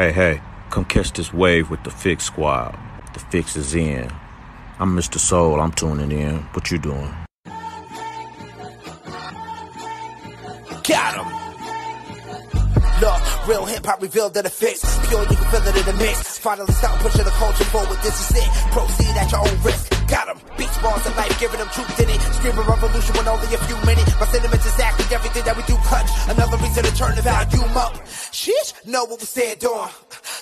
Hey, hey, come catch this wave with the Fix Squad. The fix is in. I'm Mr. Soul, I'm tuning in. What you doing? Got him. Look, real hip hop revealed that it fits. Pure, you can feel it in the mix. Finally stop pushing the culture forward. This is it. Proceed at your own risk. Got him. Beats, bars, and life, giving them truth in it. Screaming revolution when only a few minutes. My sentiments exactly everything that we do clutch. Another reason to turn the volume up. Sheesh, know what we said on.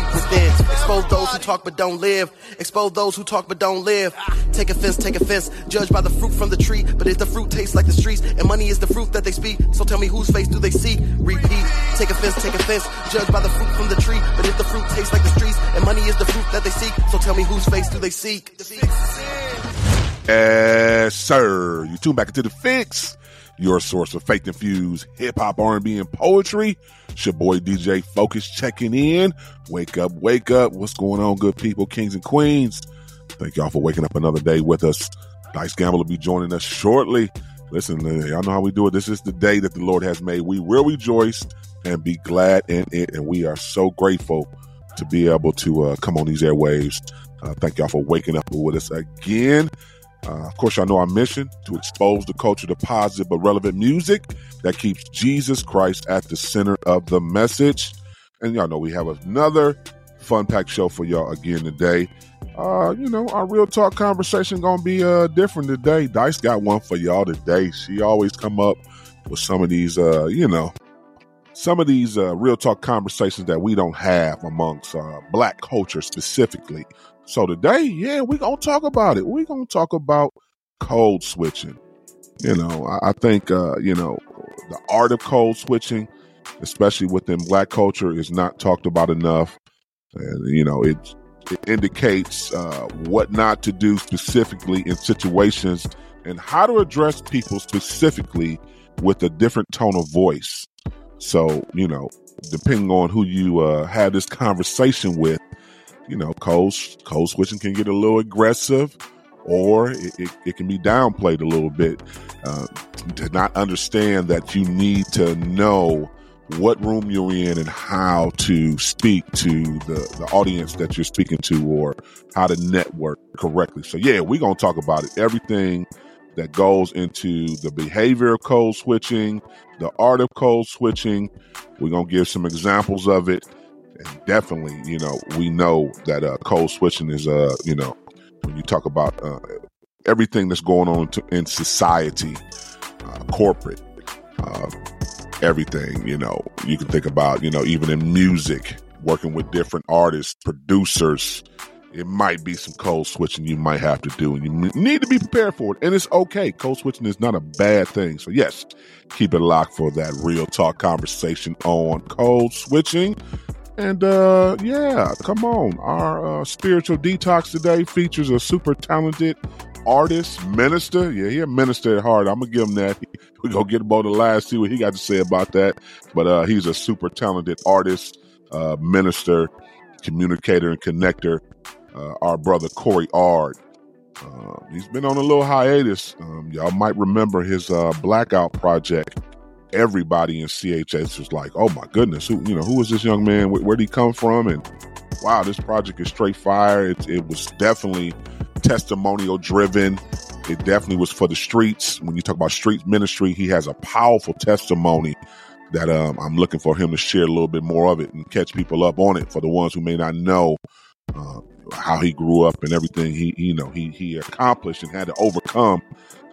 deep within. Expose those who talk but don't live. Expose those who talk but don't live. Take offense, take offense. Judge by the fruit from the tree. But if the fruit tastes like the streets, and money is the fruit that they speak, so tell me whose face do they see? Repeat. Take offense, take offense. Judge by the fruit from the tree. But if the fruit tastes like the streets, and money is the fruit that they seek, so tell me whose face do they seek? Yes, sir. You tune back into the fix, your source of faith infused hip hop, R and B, and poetry. It's your boy DJ Focus checking in. Wake up, wake up. What's going on, good people, kings and queens? Thank y'all for waking up another day with us. Dice Gamble will be joining us shortly. Listen, uh, y'all know how we do it. This is the day that the Lord has made. We will rejoice and be glad in it, and we are so grateful to be able to uh, come on these airwaves. Uh, thank y'all for waking up with us again. Uh, of course, y'all know our mission to expose the culture to positive but relevant music that keeps Jesus Christ at the center of the message. And y'all know we have another fun packed show for y'all again today. Uh, you know, our real talk conversation gonna be uh different today. Dice got one for y'all today. She always come up with some of these uh, you know, some of these uh, real talk conversations that we don't have amongst uh, black culture specifically. So today, yeah, we're gonna talk about it. We're gonna talk about code switching. You know, I, I think uh, you know the art of code switching, especially within black culture, is not talked about enough. And you know, it it indicates uh, what not to do specifically in situations and how to address people specifically with a different tone of voice. So, you know, depending on who you uh, have this conversation with, you know, code, code switching can get a little aggressive or it, it, it can be downplayed a little bit. Uh, to not understand that you need to know what room you're in and how to speak to the, the audience that you're speaking to or how to network correctly. So, yeah, we're going to talk about it. Everything that goes into the behavior of code switching, the art of code switching. We're going to give some examples of it. And definitely, you know, we know that uh, code switching is, uh, you know, when you talk about uh, everything that's going on to, in society, uh, corporate, uh, everything, you know, you can think about, you know, even in music, working with different artists, producers, it might be some code switching you might have to do, and you need to be prepared for it. And it's okay. Code switching is not a bad thing. So, yes, keep it locked for that real talk conversation on code switching. And uh yeah, come on. Our uh, spiritual detox today features a super talented artist, minister. Yeah, he a minister at heart. I'm gonna give him that. We gonna get him on the line, see what he got to say about that. But uh he's a super talented artist, uh, minister, communicator, and connector. Uh, our brother Cory Ard. Uh, he's been on a little hiatus. Um, y'all might remember his uh, Blackout project. Everybody in CHS was like, "Oh my goodness, who you know who is this young man? Where, did he come from?" And wow, this project is straight fire. It, it was definitely testimonial driven. It definitely was for the streets. When you talk about street ministry, he has a powerful testimony that um, I'm looking for him to share a little bit more of it and catch people up on it for the ones who may not know uh, how he grew up and everything he you know he he accomplished and had to overcome.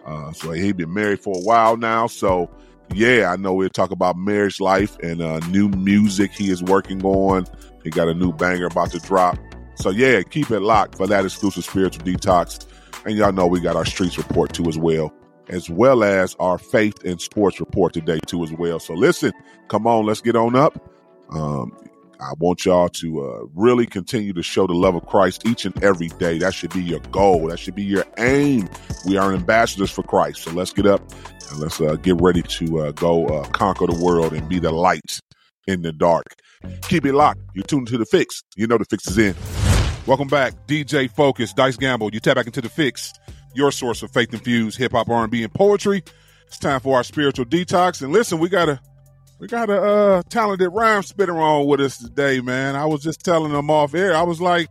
Uh, so he'd been married for a while now. So yeah, I know we'll talk about marriage life and uh, new music he is working on. He got a new banger about to drop. So yeah, keep it locked for that exclusive spiritual detox. And y'all know we got our streets report too as well, as well as our faith and sports report today too as well. So listen, come on, let's get on up. Um, I want y'all to uh, really continue to show the love of Christ each and every day. That should be your goal. That should be your aim. We are ambassadors for Christ. So let's get up and let's uh, get ready to uh, go uh, conquer the world and be the light in the dark. Keep it locked. You're tuned to the fix. You know the fix is in. Welcome back, DJ Focus, Dice Gamble. You tap back into the fix, your source of faith infused hip hop, R and B, and poetry. It's time for our spiritual detox. And listen, we got a we got a uh, talented rhyme spitter on with us today, man. I was just telling them off air. I was like,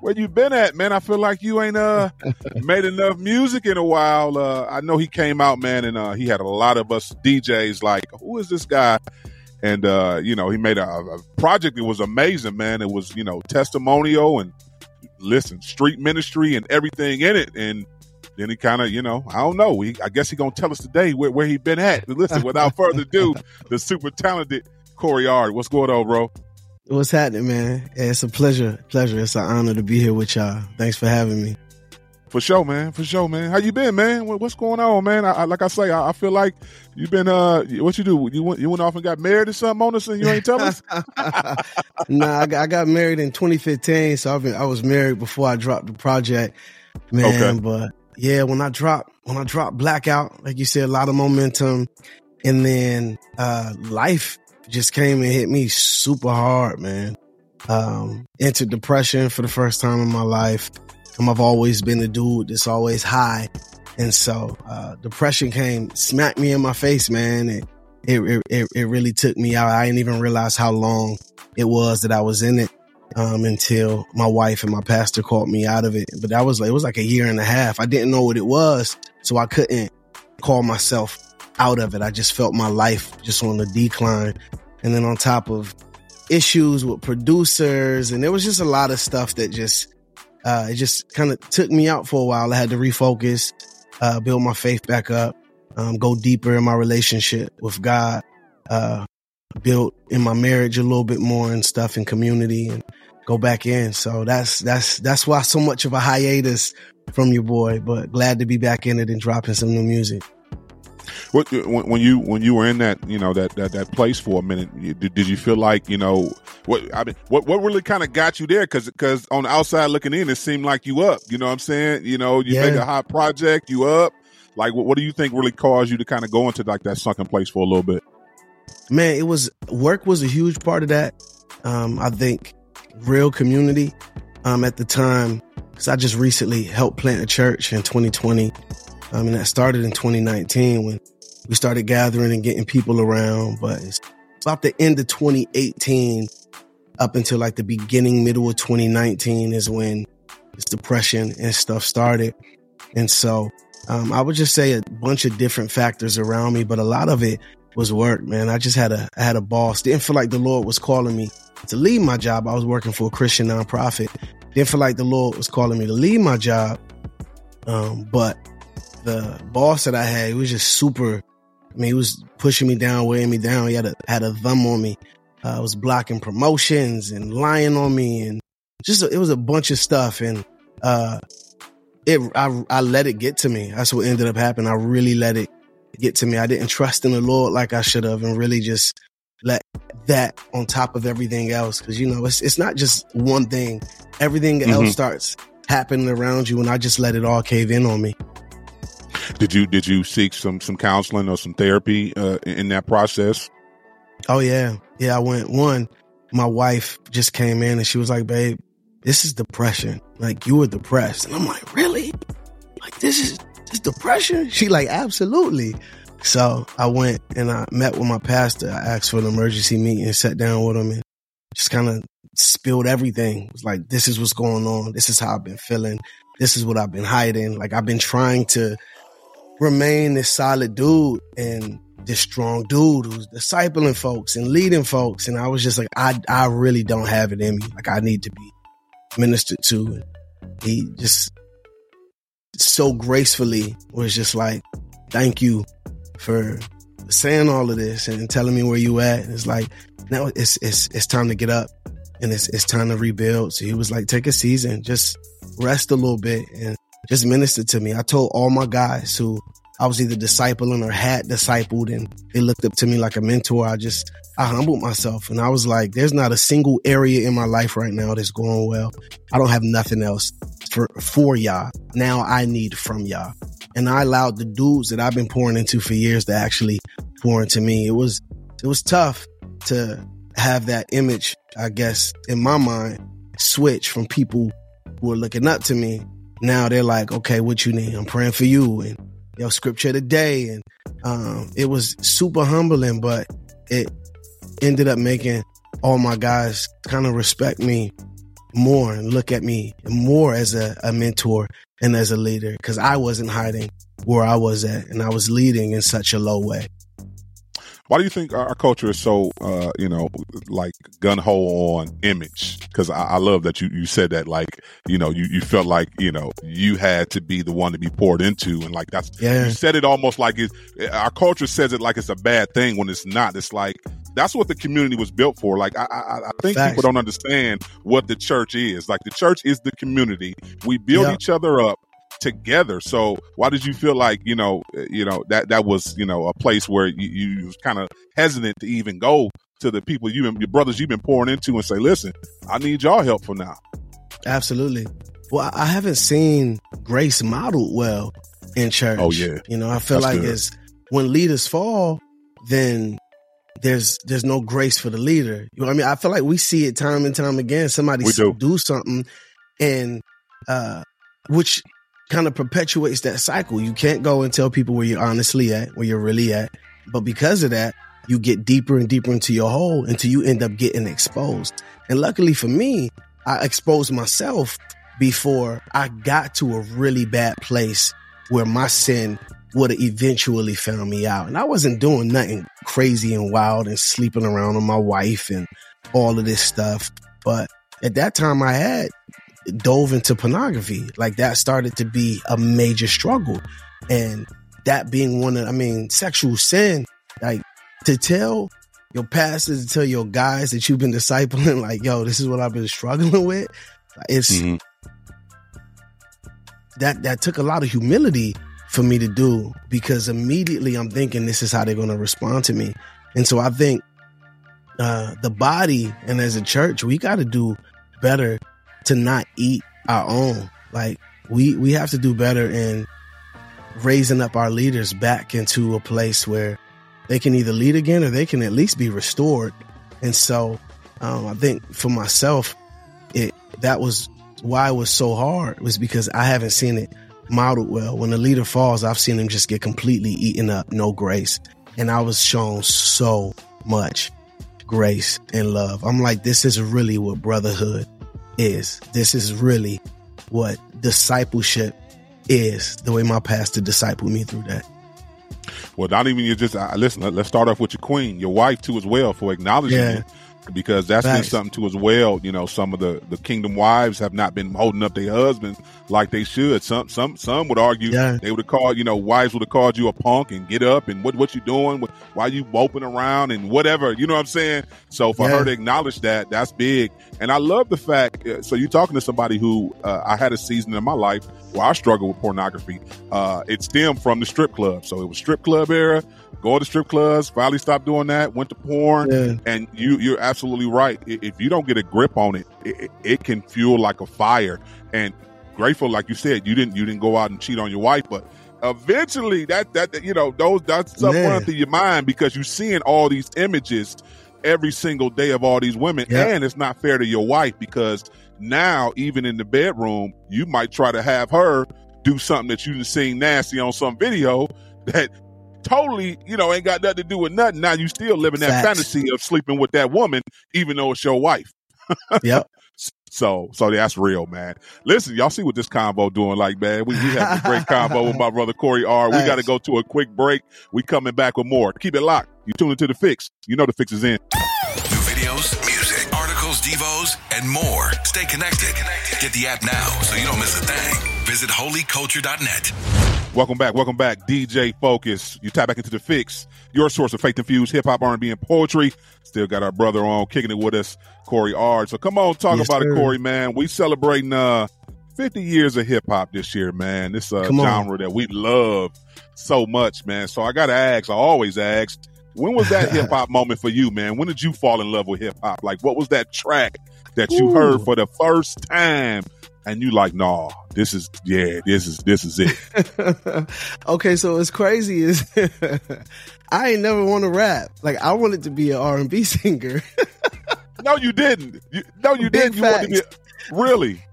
"Where you been at, man? I feel like you ain't uh made enough music in a while." Uh, I know he came out, man, and uh, he had a lot of us DJs like, "Who is this guy?" And uh, you know, he made a, a project that was amazing, man. It was you know testimonial and listen, street ministry and everything in it, and then he kind of, you know, I don't know. He, I guess he gonna tell us today where, where he been at. But listen, without further ado, the super talented Cory Ard. What's going on, bro? What's happening, man? It's a pleasure. Pleasure. It's an honor to be here with y'all. Thanks for having me. For sure, man. For sure, man. How you been, man? What's going on, man? I, I, like I say, I, I, feel like you've been. Uh, what you do? You went, you went off and got married or something on us, and you ain't tell us. nah, I got, I got married in 2015, so I've been. I was married before I dropped the project, man. Okay. But yeah, when I dropped when I dropped Blackout, like you said, a lot of momentum, and then uh life just came and hit me super hard, man. Um, entered depression for the first time in my life. Um, I've always been a dude that's always high, and so uh, depression came, smacked me in my face, man. It, it it it really took me out. I didn't even realize how long it was that I was in it um, until my wife and my pastor called me out of it. But that was like, it was like a year and a half. I didn't know what it was. So I couldn't call myself out of it. I just felt my life just on the decline. And then on top of issues with producers, and there was just a lot of stuff that just, uh, it just kind of took me out for a while. I had to refocus, uh, build my faith back up, um, go deeper in my relationship with God, uh, build in my marriage a little bit more and stuff in community and go back in. So that's that's that's why so much of a hiatus from your boy, but glad to be back in it and dropping some new music. What when you when you were in that you know that that, that place for a minute, did, did you feel like you know what I mean? What what really kind of got you there? Because because on the outside looking in, it seemed like you up. You know what I'm saying? You know, you yeah. made a hot project, you up. Like what, what do you think really caused you to kind of go into like that sunken place for a little bit? Man, it was work was a huge part of that. Um, I think real community um, at the time because I just recently helped plant a church in 2020. Um, mean, that started in 2019 when we started gathering and getting people around. But it's about the end of 2018 up until like the beginning, middle of 2019 is when this depression and stuff started. And so um, I would just say a bunch of different factors around me, but a lot of it was work, man. I just had a I had a boss. Didn't feel like the Lord was calling me to leave my job. I was working for a Christian nonprofit. Didn't feel like the Lord was calling me to leave my job. Um, but the boss that I had, he was just super. I mean, he was pushing me down, weighing me down. He had a had a thumb on me. Uh, was blocking promotions and lying on me, and just it was a bunch of stuff. And uh, it I I let it get to me. That's what ended up happening. I really let it get to me. I didn't trust in the Lord like I should have, and really just let that on top of everything else. Cause you know, it's, it's not just one thing. Everything mm-hmm. else starts happening around you and I just let it all cave in on me. Did you, did you seek some, some counseling or some therapy, uh, in that process? Oh yeah. Yeah. I went one, my wife just came in and she was like, babe, this is depression. Like you were depressed. And I'm like, really? Like this is, this depression? She like, absolutely. So I went and I met with my pastor. I asked for an emergency meeting, and sat down with him and just kind of spilled everything. It was like, this is what's going on. This is how I've been feeling. This is what I've been hiding. Like I've been trying to remain this solid dude and this strong dude who's discipling folks and leading folks. And I was just like, I, I really don't have it in me. Like I need to be ministered to. And he just so gracefully was just like, thank you for saying all of this and telling me where you at. And It's like now it's it's it's time to get up and it's it's time to rebuild. So he was like, take a season, just rest a little bit and just ministered to me. I told all my guys who I was either discipling or had discipled and they looked up to me like a mentor. I just, I humbled myself and I was like, there's not a single area in my life right now that's going well. I don't have nothing else for, for y'all. Now I need from y'all. And I allowed the dudes that I've been pouring into for years to actually pour into me. It was, it was tough to have that image, I guess, in my mind, switch from people who are looking up to me. Now they're like, okay, what you need? I'm praying for you. And your scripture today. And um, it was super humbling, but it ended up making all my guys kind of respect me more and look at me more as a, a mentor and as a leader because I wasn't hiding where I was at and I was leading in such a low way. Why do you think our culture is so, uh, you know, like gun ho on image? Because I, I, love that you, you said that, like, you know, you, you felt like, you know, you had to be the one to be poured into. And like, that's, yeah. you said it almost like it, our culture says it like it's a bad thing when it's not. It's like, that's what the community was built for. Like, I, I, I think Facts. people don't understand what the church is. Like, the church is the community. We build yep. each other up together. So why did you feel like you know eh, you know that that was you know a place where you, you was kind of hesitant to even go to the people you and your brothers you've been pouring into and say, listen, I need y'all help for now. Absolutely. Well, I haven't seen grace modeled well in church. Oh yeah. You know, I feel That's like good. it's when leaders fall, then there's there's no grace for the leader. You know I mean? I feel like we see it time and time again. Somebody do. do something and uh which kind of perpetuates that cycle. You can't go and tell people where you're honestly at, where you're really at. But because of that, you get deeper and deeper into your hole until you end up getting exposed. And luckily for me, I exposed myself before I got to a really bad place where my sin would have eventually found me out. And I wasn't doing nothing crazy and wild and sleeping around on my wife and all of this stuff. But at that time I had dove into pornography. Like that started to be a major struggle. And that being one of, I mean, sexual sin, like to tell your pastors, to tell your guys that you've been discipling, like, yo, this is what I've been struggling with. It's mm-hmm. that, that took a lot of humility for me to do because immediately I'm thinking this is how they're going to respond to me. And so I think uh, the body and as a church, we got to do better to not eat our own. Like we we have to do better in raising up our leaders back into a place where they can either lead again or they can at least be restored. And so um, I think for myself, it that was why it was so hard was because I haven't seen it modeled well. When the leader falls, I've seen him just get completely eaten up, no grace. And I was shown so much grace and love. I'm like, this is really what brotherhood is. This is really what discipleship is. The way my pastor discipled me through that. Well, not even you just uh, listen. Let's start off with your queen, your wife too, as well, for acknowledging yeah. Because that's been something too as well. You know, some of the the kingdom wives have not been holding up their husbands like they should. Some some some would argue yeah. they would have called you know wives would have called you a punk and get up and what what you doing? Why you moping around and whatever? You know what I'm saying? So for yeah. her to acknowledge that, that's big. And I love the fact. Uh, so you're talking to somebody who uh, I had a season in my life where I struggled with pornography. Uh, it stemmed from the strip club. So it was strip club era go to strip clubs. Finally stopped doing that. Went to porn, yeah. and you you're absolutely right. If you don't get a grip on it, it, it can fuel like a fire. And grateful, like you said, you didn't you didn't go out and cheat on your wife, but eventually that that you know those that's stuff running through your mind because you're seeing all these images every single day of all these women, yep. and it's not fair to your wife because now even in the bedroom you might try to have her do something that you've seen nasty on some video that totally, you know, ain't got nothing to do with nothing. Now you still living that Facts. fantasy of sleeping with that woman, even though it's your wife. yep. So, so that's real, man. Listen, y'all see what this combo doing? Like, man, we, we have a great combo with my brother Cory Ard. We got to go to a quick break. We coming back with more. Keep it locked. You tune into the fix. You know the fix is in. Devos, and more. Stay connected. Get the app now so you don't miss a thing. Visit holyculture.net. Welcome back. Welcome back. DJ Focus. You tap back into the fix, your source of faith infused hip hop, R&B, and poetry. Still got our brother on kicking it with us, Cory Ard. So come on, talk yes, about sir. it, Cory, man. We celebrating uh 50 years of hip hop this year, man. This uh, Come on. genre that we love so much, man. So I got to ask, I always ask, when was that hip hop moment for you, man? When did you fall in love with hip hop? Like, what was that track that you Ooh. heard for the first time and you like, nah, this is, yeah, this is, this is it. okay, so what's crazy is I ain't never want to rap. Like I wanted to be an R and B singer. no, you didn't. You, no, you Big didn't. You wanted to be, really?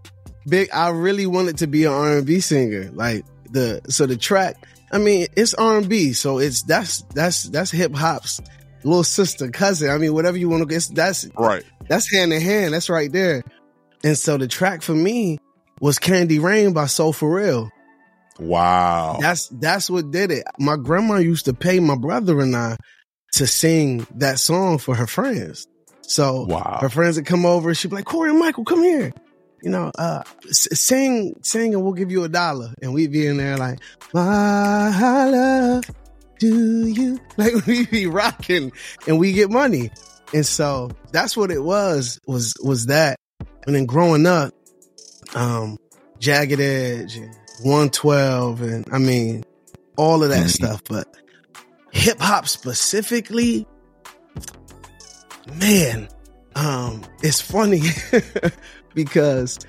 Big, I really wanted to be an R and B singer. Like the so the track. I mean, it's R and B, so it's that's that's that's hip hop's little sister, cousin. I mean, whatever you want to guess. That's Right. that's hand in hand. That's right there. And so the track for me was Candy Rain by Soul For Real. Wow. That's that's what did it. My grandma used to pay my brother and I to sing that song for her friends. So Wow. her friends would come over. She'd be like, Cory and Michael, come here. You know, uh, sing, sing, and we'll give you a dollar. And we'd be in there like, my love, do you? Like we'd be rocking and we get money. And so that's what it was, was, was that. And then growing up, um, Jagged Edge and 112 and I mean, all of that Mhm. stuff. But hip hop specifically, man, um, it's funny because,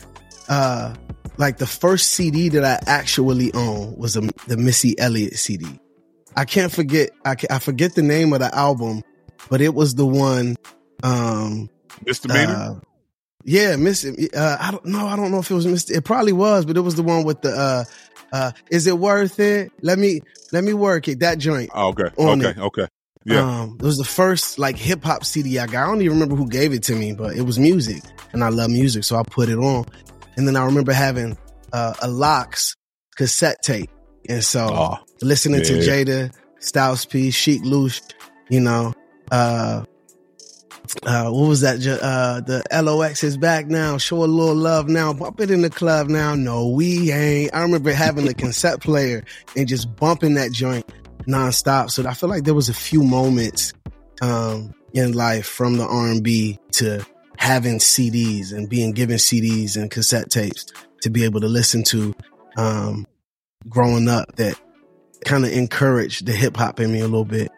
uh, like the first CD that I actually own was a, the Missy Elliott CD. I can't forget, I, ca- I forget the name of the album, but it was the one, um, Misdemeanor? uh, yeah, Miss. Uh, I don't know. I don't know if it was Miss. It probably was, but it was the one with the. uh uh Is it worth it? Let me let me work it. That joint. Oh, okay. Okay. it. Okay. Yeah. Um, it was the first like hip hop CD I got. I don't even remember who gave it to me, but it was music, and I love music, so I put it on. And then I remember having uh, a LOX cassette tape, and so Oh, listening to. Jada, Styles P, Sheek Louch, you know, uh, uh, what was that? Uh, the LOX is back now. Show a little love now. Bump it in the club now. No, we ain't. I remember having the cassette player and just bumping that joint nonstop. So I feel like there was a few moments, um, in life from the R&B to having CDs and being given CDs and cassette tapes to be able to listen to, um, growing up that kind of encouraged the hip hop in me a little bit.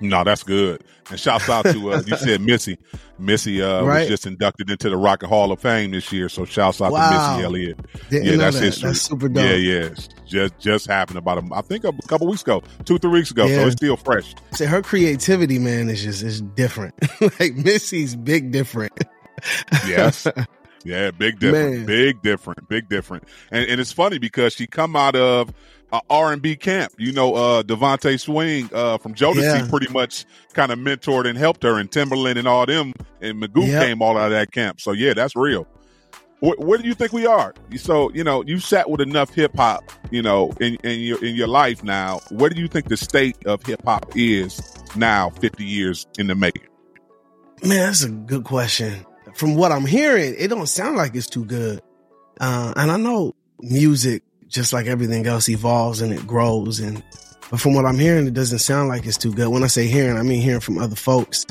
No, that's good. And shouts out to uh, you said Missy. Missy uh, was just inducted into the Rock and Hall of Fame this year. So shouts out Wow. to Missy Elliott. Didn't yeah, that's that. history. That's super dope. Yeah, yeah. Just just happened about a, I think a couple weeks ago, two three weeks ago. So it's still fresh. Say her creativity, man, is just is different. like Missy's big different. Yes. Yeah, big different, Man. big different, big different. And and it's funny because she come out of a R and B camp. You know, uh DeVante Swing uh from Jodeci Yeah. pretty much kind of mentored and helped her and Timbaland and all them and Magoo Yep. came all out of that camp. So yeah, that's real. Where, where do you think we are? So you know, you sat with enough hip hop, you know, in, in your in your life now. Where do you think the state of hip hop is now, fifty years in the making? Man, that's a good question. From what I'm hearing, it don't sound like it's too good. Uh, and I know music, just like everything else, evolves and it grows. And but from what I'm hearing, it doesn't sound like it's too good. When I say hearing, I mean hearing from other folks.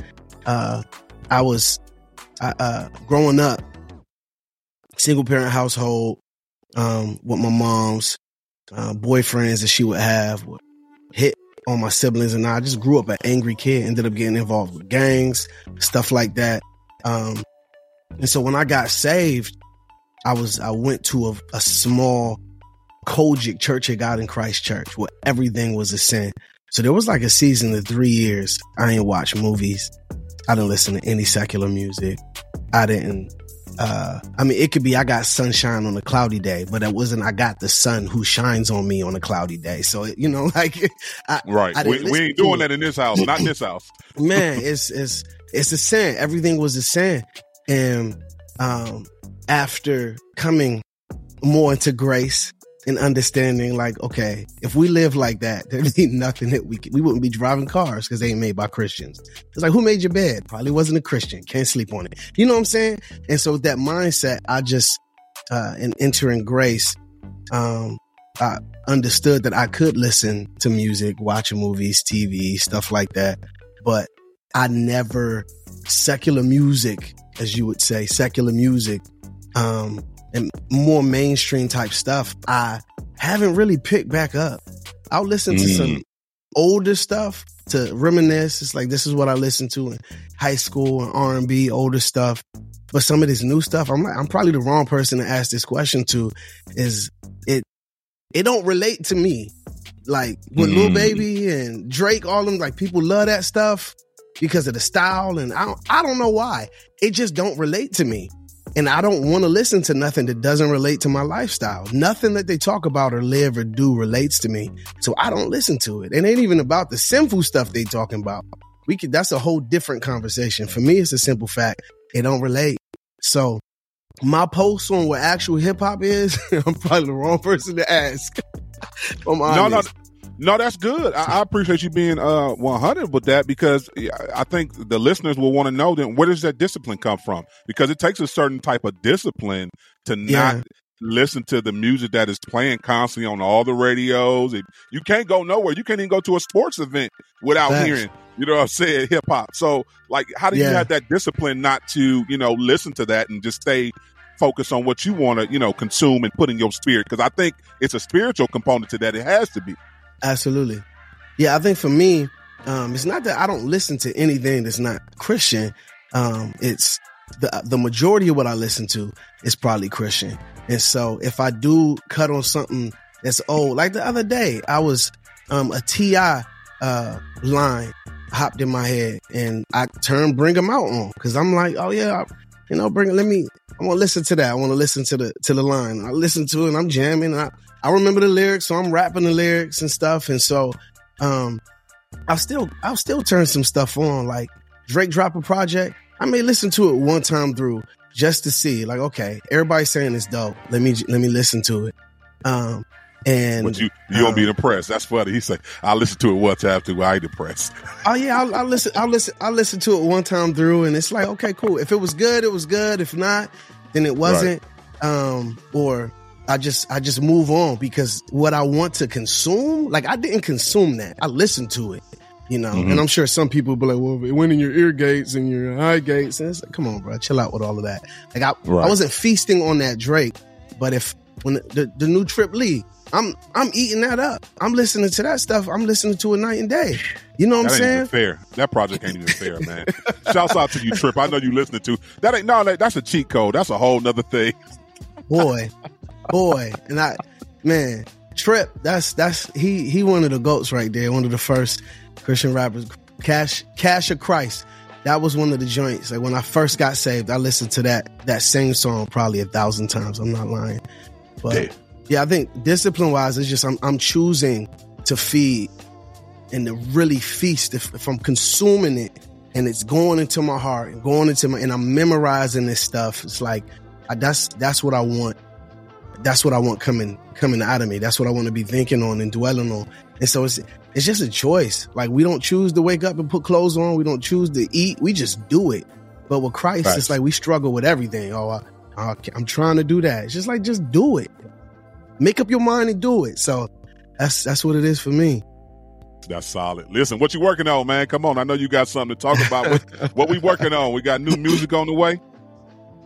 Uh, I was I, uh, growing up, single parent household, um, with my mom's uh, boyfriends that she would have would hit on my siblings and I. Just grew up an angry kid, ended up getting involved with gangs, stuff like that. Um, and so when I got saved, I was I went to a, a small COGIC Church of God in Christ Church where everything was a sin. So there was like a season of three years. I ain't watch movies. I didn't listen to any secular music. I didn't. Uh, I mean, it could be I got sunshine on a cloudy day, but it wasn't. I got the sun who shines on me on a cloudy day. So it, you know, like I, Right. I We, we ain't doing that in this house. Not in this house. man, it's it's it's a sin. Everything was a sin. And um after coming more into grace and understanding like, okay, if we live like that, there'd be nothing that we could, we wouldn't be driving cars because they ain't made by Christians. It's like, who made your bed? Probably wasn't a Christian. Can't sleep on it. You know what I'm saying? And so with that mindset, I just uh in entering grace, um I understood that I could listen to music, watch movies, TV, stuff like that. But I never secular music, as you would say, secular music, um, and more mainstream type stuff, I haven't really picked back up. I'll listen to Mm. some older stuff to reminisce. It's like this is what I listened to in high school and R and B, older stuff. But some of this new stuff, I'm like, I'm probably the wrong person to ask this question to. Is it? It don't relate to me. Like with Lil Mm. Baby and Drake, all them like people love that stuff because of the style, and I don't, I don't know why. It just don't relate to me. And I don't want to listen to nothing that doesn't relate to my lifestyle. Nothing that they talk about or live or do relates to me. So I don't listen to it. It ain't even about the sinful stuff they talking about. We could that's a whole different conversation. For me, it's a simple fact. It don't relate. So my post on what actual hip hop is, I'm probably the wrong person to ask. I'm honest. no, no, that's good. I, I appreciate you being uh 100 with that because I think the listeners will want to know then where does that discipline come from? Because it takes a certain type of discipline to Yeah. not listen to the music that is playing constantly on all the radios. You can't go nowhere. You can't even go to a sports event without hearing, you know what I'm saying, hip hop. So, like, how do you have that discipline not to, you know, listen to that and just stay focused on what you want to, you know, consume and put in your spirit? Because I think it's a spiritual component to that. It has to be. Absolutely. Yeah, I think for me, um, it's not that I don't listen to anything that's not Christian. Um, it's the the majority of what I listen to is probably Christian. And so if I do cut on something that's old, like the other day, I was um a TI uh line hopped in my head and I turned bring them out on because I'm like, oh yeah, I- you know, bring. Let me. I want to listen to that. I want to listen to the to the line. I listen to it. and I'm jamming. And I I remember the lyrics, so I'm rapping the lyrics and stuff. And so, um, I'll still I'll still turn some stuff on. Like Drake drop a project, I may listen to it one time through just to see. Like, okay, everybody's saying it's dope. Let me let me listen to it. Um, and But you you don't be um, impressed. That's funny. He said, "I listen to it one time too. I ain't impressed." Oh yeah, I'll, I'll listen. I'll listen. I'll listen to it one time through, and it's like, okay, cool. If it was good, it was good. If not, then it wasn't. Um, or I just I just move on because what I want to consume, like I didn't consume that. I listened to it, you know. Mhm. And I'm sure some people be like, well, it went in your ear gates and your eye gates, and it's like, come on, bro, chill out with all of that. Like I, Right. I wasn't feasting on that Drake, but if when the, the, the new Trip Lee. I'm I'm eating that up. I'm listening to that stuff. I'm listening to it night and day. You know what That I'm ain't saying? even fair. That project ain't even fair, man. Shouts out to you, Trip. I know you listening to that. Ain't no, that, that's a cheat code. That's a whole nother thing. boy, boy, and I, man, Trip. That's that's he he one of the goats right there. One of the first Christian rappers. Cash Cash of Christ. That was one of the joints. Like when I first got saved, I listened to that that same song probably a thousand times. I'm not lying, but Yeah. yeah, I think discipline wise, it's just I'm I'm choosing to feed and to really feast. If, if I'm consuming it and it's going into my heart and going into my and I'm memorizing this stuff, it's like I, that's that's what I want. That's what I want coming coming out of me. That's what I want to be thinking on and dwelling on. And so it's it's just a choice. Like we don't choose to wake up and put clothes on. We don't choose to eat. We just do it. But with Christ, Facts. it's like we struggle with everything. Oh, I, I, I'm trying to do that. It's just like just do it. Make up your mind and do it. So that's that's what it is for me. That's solid. Listen, what you working on, man? Come on. I know you got something to talk about. what, what we working on? We got new music on the way.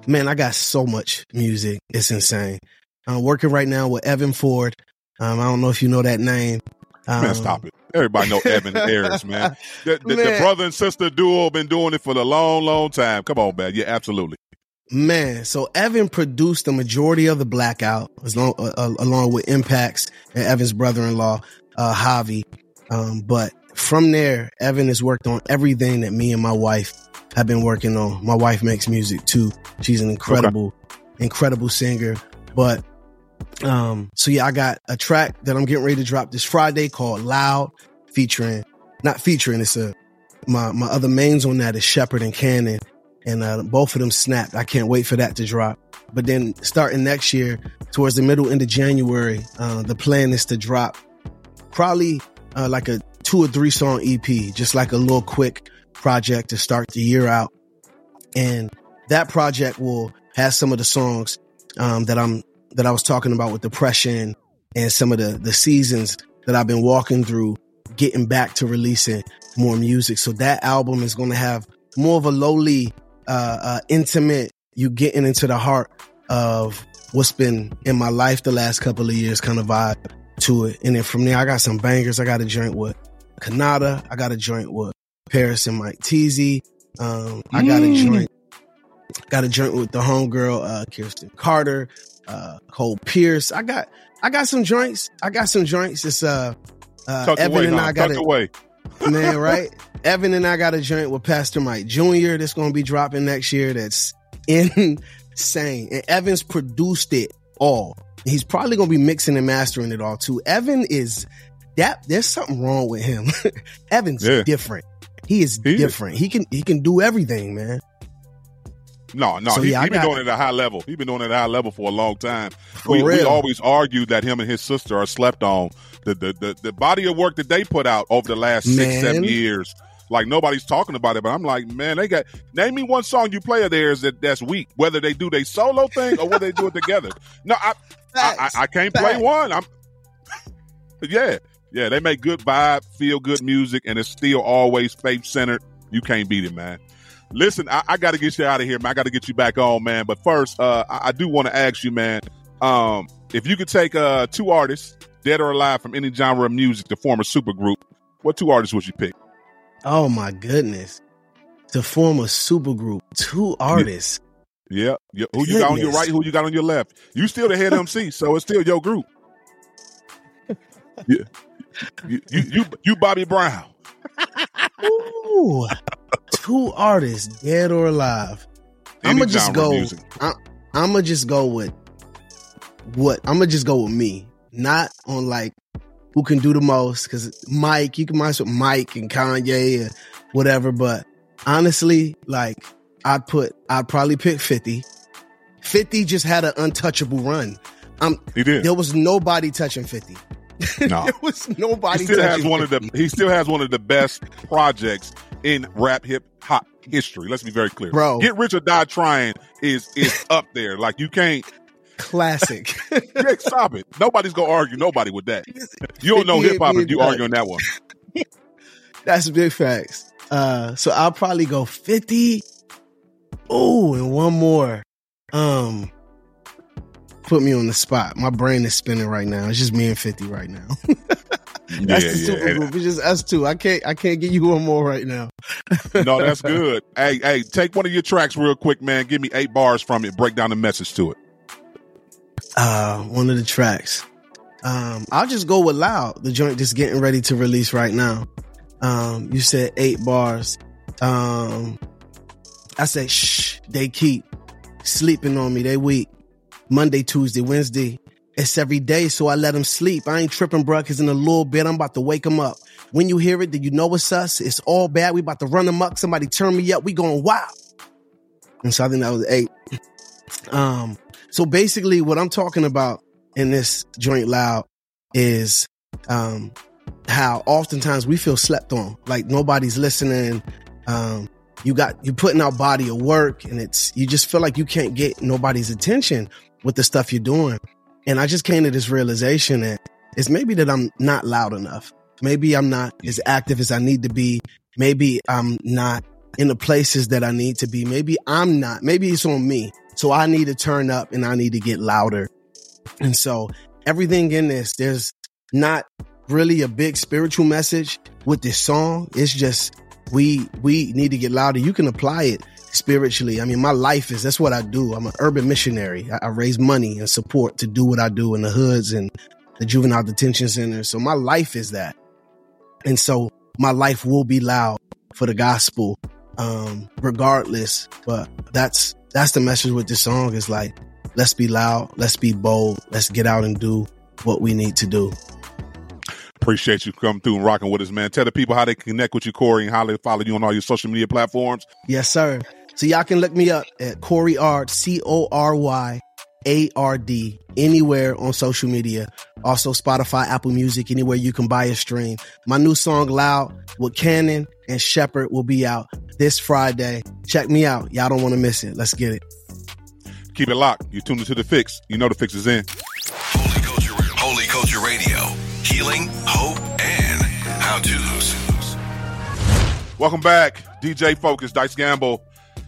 Man, I got so much music. It's insane. I'm working right now with Evan Ford. Um, I don't know if you know that name. Um, Man, stop it. Everybody know Evan Harris, man. The, the, the brother and sister duo been doing it for a long, long time. Come on, man. Yeah, absolutely. Man, so Evan produced the majority of the Blackout, as long, uh, uh, along with Impacts and Evan's brother-in-law, uh, Javi. Um, but from there, Evan has worked on everything that me and my wife have been working on. My wife makes music too. She's an incredible, incredible singer. But um, so yeah, I got a track that I'm getting ready to drop this Friday called Loud, featuring not featuring, it's a my my other mains on that is Shepherd and Cannon and uh, both of them snapped. I can't wait for that to drop. But then starting next year, towards the middle end of January, uh, the plan is to drop probably uh, like a two or three song EP, just like a little quick project to start the year out. And that project will have some of the songs um, that I'm that I was talking about with depression and some of the the seasons that I've been walking through, getting back to releasing more music. So that album is going to have more of a lowly, uh, uh, intimate, you getting into the heart of what's been in my life the last couple of years kind of vibe to it. And then from there, I got some bangers. I got a joint with Kanata. I got a joint with Paris and Mike Teezy. Um, I got a Mm. joint, got a joint with the homegirl, uh, Kirsten Carter, uh, Cole Pierce. I got, I got some joints. I got some joints. It's, uh, uh, Tuck Evan away, and I got it away. man, right? Evan and I got a joint with Pastor Mike Jr. that's going to be dropping next year. That's insane. And Evan's produced it all. He's probably going to be mixing and mastering it all too. Evan is that there's something wrong with him. Evan's Yeah. different. He is He is. different. He can he can do everything, man. No, no, So, he, yeah, he been doing it at a high level. He's been doing it at a high level for a long time. We, we always argue that him and his sister are slept on. The, the the the body of work that they put out over the last six seven years, like nobody's talking about it. But I'm like, man, they got name me one song you play of theirs that that's weak. Whether they do they solo thing or whether they do it together. No, I I, I, I can't play one. I'm yeah yeah. They make good vibe, feel good music, and it's still always faith centered. You can't beat it, man. Listen, I, I got to get you out of here, man. I got to get you back on, man. But first, uh, I, I do want to ask you, man, um, if you could take uh, two artists, dead or alive, from any genre of music to form a supergroup, what two artists would you pick? Oh my goodness. To form a supergroup, two artists. Yeah, yeah. Who you got on your right? Who you got on your left? You still the head MC, so it's still your group. Yeah, you you you, you Bobby Brown. Ooh, two artists, dead or alive. I'm gonna just go. music. I'm gonna just go with what I'm gonna just go with me, not on like who can do the most. Because Mike, you can mess with Mike and Kanye and whatever. But honestly, like I'd put, I'd probably pick Fifty. Fifty just had an untouchable run. Um, He did. there was nobody touching Fifty. No. there was nobody. he still has touching one of the he still has one of the best projects in rap hip hop history. Let's be very clear, Bro. Get Rich or Die Trying is is up there. Like you can't classic. Stop it. Nobody's gonna argue nobody with that. You don't know hip hop if you argue on that one. That's big facts. Uh, so I'll probably go 50. Oh, and one more. Um, put me on the spot. My brain is spinning right now. It's just me and 50 right now. That's the super yeah. group. It's just us two. I can't, I can't give you one more right now. No, that's good. hey, hey, take one of your tracks real quick, man. Give me eight bars from it. Break down the message to it. Uh, one of the tracks. Um, I'll just go with loud. The joint just getting ready to release right now. Um, you said eight bars. Um, I said, shh, they keep sleeping on me. They weak. Monday, Tuesday, Wednesday. It's every day, so I let them sleep. I ain't tripping, bruh, cause in a little bit, I'm about to wake them up. When you hear it, then you know it's us. It's all bad. We about to run up. Somebody turn me up. We going wild. And so I think that was eight. Um, so basically what I'm talking about in this joint loud is, um, how oftentimes we feel slept on, like nobody's listening. Um, you got, you're putting out body of work and it's, you just feel like you can't get nobody's attention with the stuff you're doing. And I just came to this realization that it's maybe that I'm not loud enough. Maybe I'm not as active as I need to be. Maybe I'm not in the places that I need to be. Maybe I'm not. Maybe it's on me. So I need to turn up and I need to get louder. And so everything in this, there's not really a big spiritual message with this song. It's just we we need to get louder. You can apply it spiritually. I mean, my life is that's what I do. I'm an urban missionary. I, I raise money and support to do what I do in the hoods and the juvenile detention centers. So my life is that. And so my life will be loud for the gospel, um, regardless. But that's that's the message with this song is like, let's be loud, let's be bold, let's get out and do what we need to do. Appreciate you coming through and rocking with us, man. Tell the people how they connect with you, Cory, and how they follow you on all your social media platforms. Yes, sir. So y'all can look me up at Cory Ard, C O R Y A R D, anywhere on social media. Also Spotify, Apple Music, anywhere you can buy a stream. My new song Loud with Cannon and Shepherd will be out this Friday. Check me out. Y'all don't want to miss it. Let's get it. Keep it locked. You're tuned into the fix. You know the fix is in. Holy Culture, Holy Culture Radio. Healing, hope, and how to to's. Welcome back, DJ Focus, Dice Gamble.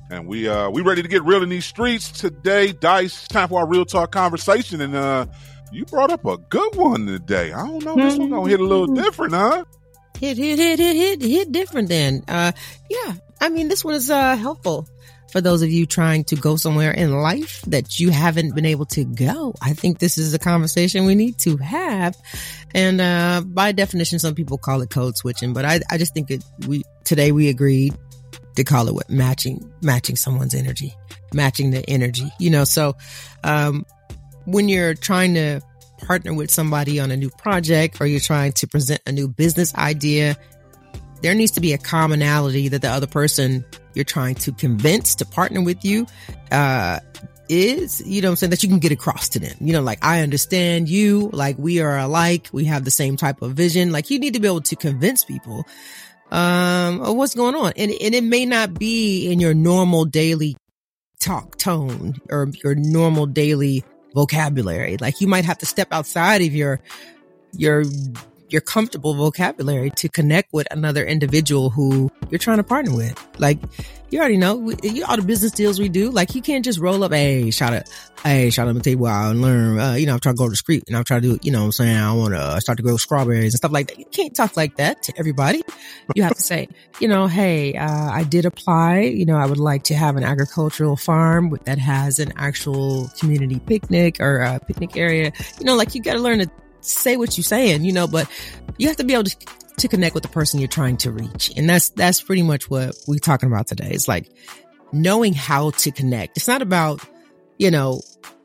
And we uh we ready to get real in these streets today. Dice, time for our real talk conversation. And uh you brought up a good one today. I don't know, this one gonna hit a little different, huh? Hit, hit, hit, hit, hit, hit different then. Uh yeah. I mean this one is uh helpful for those of you trying to go somewhere in life that you haven't been able to go. I think this is a conversation we need to have. And uh by definition some people call it code switching, but I I just think it we today we agreed to call it what matching matching someone's energy matching the energy you know so um when you're trying to partner with somebody on a new project or you're trying to present a new business idea there needs to be a commonality that the other person you're trying to convince to partner with you uh is, you know I'm saying, that you can get across to them. You know, like I understand you, like we are alike, we have the same type of vision. Like you need to be able to convince people um, of what's going on. And, and it may not be in your normal daily talk tone or your normal daily vocabulary. Like you might have to step outside of your, your, your comfortable vocabulary to connect with another individual who you're trying to partner with. Like you already know we, you, all the business deals we do. Like you can't just roll up, hey, shout out, hey, shout out, me tell you I learned. Uh, you know, I'm trying to go to the street and I'm trying to do, you know, what I'm saying I want to uh, start to grow strawberries and stuff like that. You can't talk like that to everybody. You have to say, you know, hey, uh, I did apply. You know, I would like to have an agricultural farm that has an actual community picnic or a picnic area. You know, like you got to learn to say what you're saying, you know, but you have to be able to to connect with the person you're trying to reach. And that's, that's pretty much what we're talking about today. It's like knowing how to connect. It's not about, you know,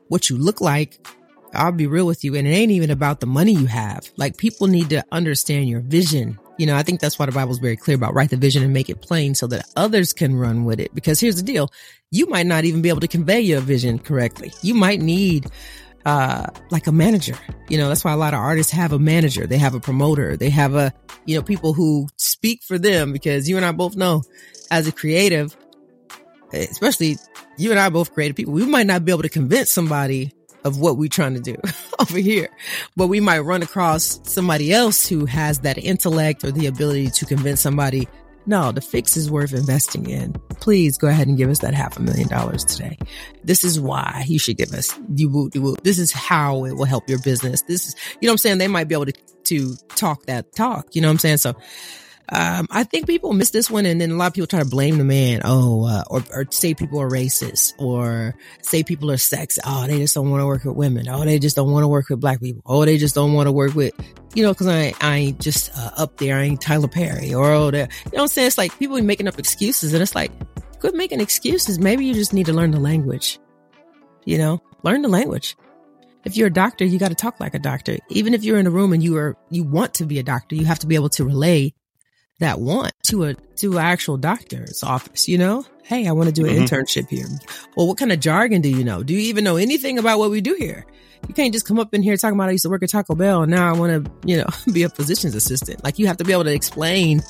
what you look like. I'll be real with you. And it ain't even about the money you have. Like people need to understand your vision. You know, I think that's why the Bible's very clear about write the vision and make it plain so that others can run with it. Because here's the deal. You might not even be able to convey your vision correctly. You might need uh, like a manager. You know, that's why a lot of artists have a manager. They have a promoter. They have a, you know, people who speak for them because you and I both know as a creative, especially you and I both creative people, we might not be able to convince somebody of what we're trying to do over here, but we might run across somebody else who has that intellect or the ability to convince somebody no, the fix is worth investing in. Please go ahead and give us that half a million dollars today. This is why you should give us you. This is how it will help your business. This is, you know what I'm saying? They might be able to, to talk that talk. You know what I'm saying? So um, I think people miss this one, and then a lot of people try to blame the man. Oh, uh, or, or say people are racist, or say people are sex. Oh, they just don't want to work with women. Oh, they just don't want to work with black people. Oh, they just don't want to work with, you know, because I, I ain't just uh, up there. I ain't Tyler Perry, or oh, that you know what I'm saying? It's like people making up excuses, and it's like, quit making excuses. Maybe you just need to learn the language. You know, learn the language. If you're a doctor, you got to talk like a doctor. Even if you're in a room and you are you want to be a doctor, you have to be able to relay that want to a to an actual doctor's office, you know? Hey, I want to do an mm-hmm. internship here. Well, what kind of jargon do you know? Do you even know anything about what we do here? You can't just come up in here talking about I used to work at Taco Bell and now I want to, you know, be a physician's assistant. Like you have to be able to explain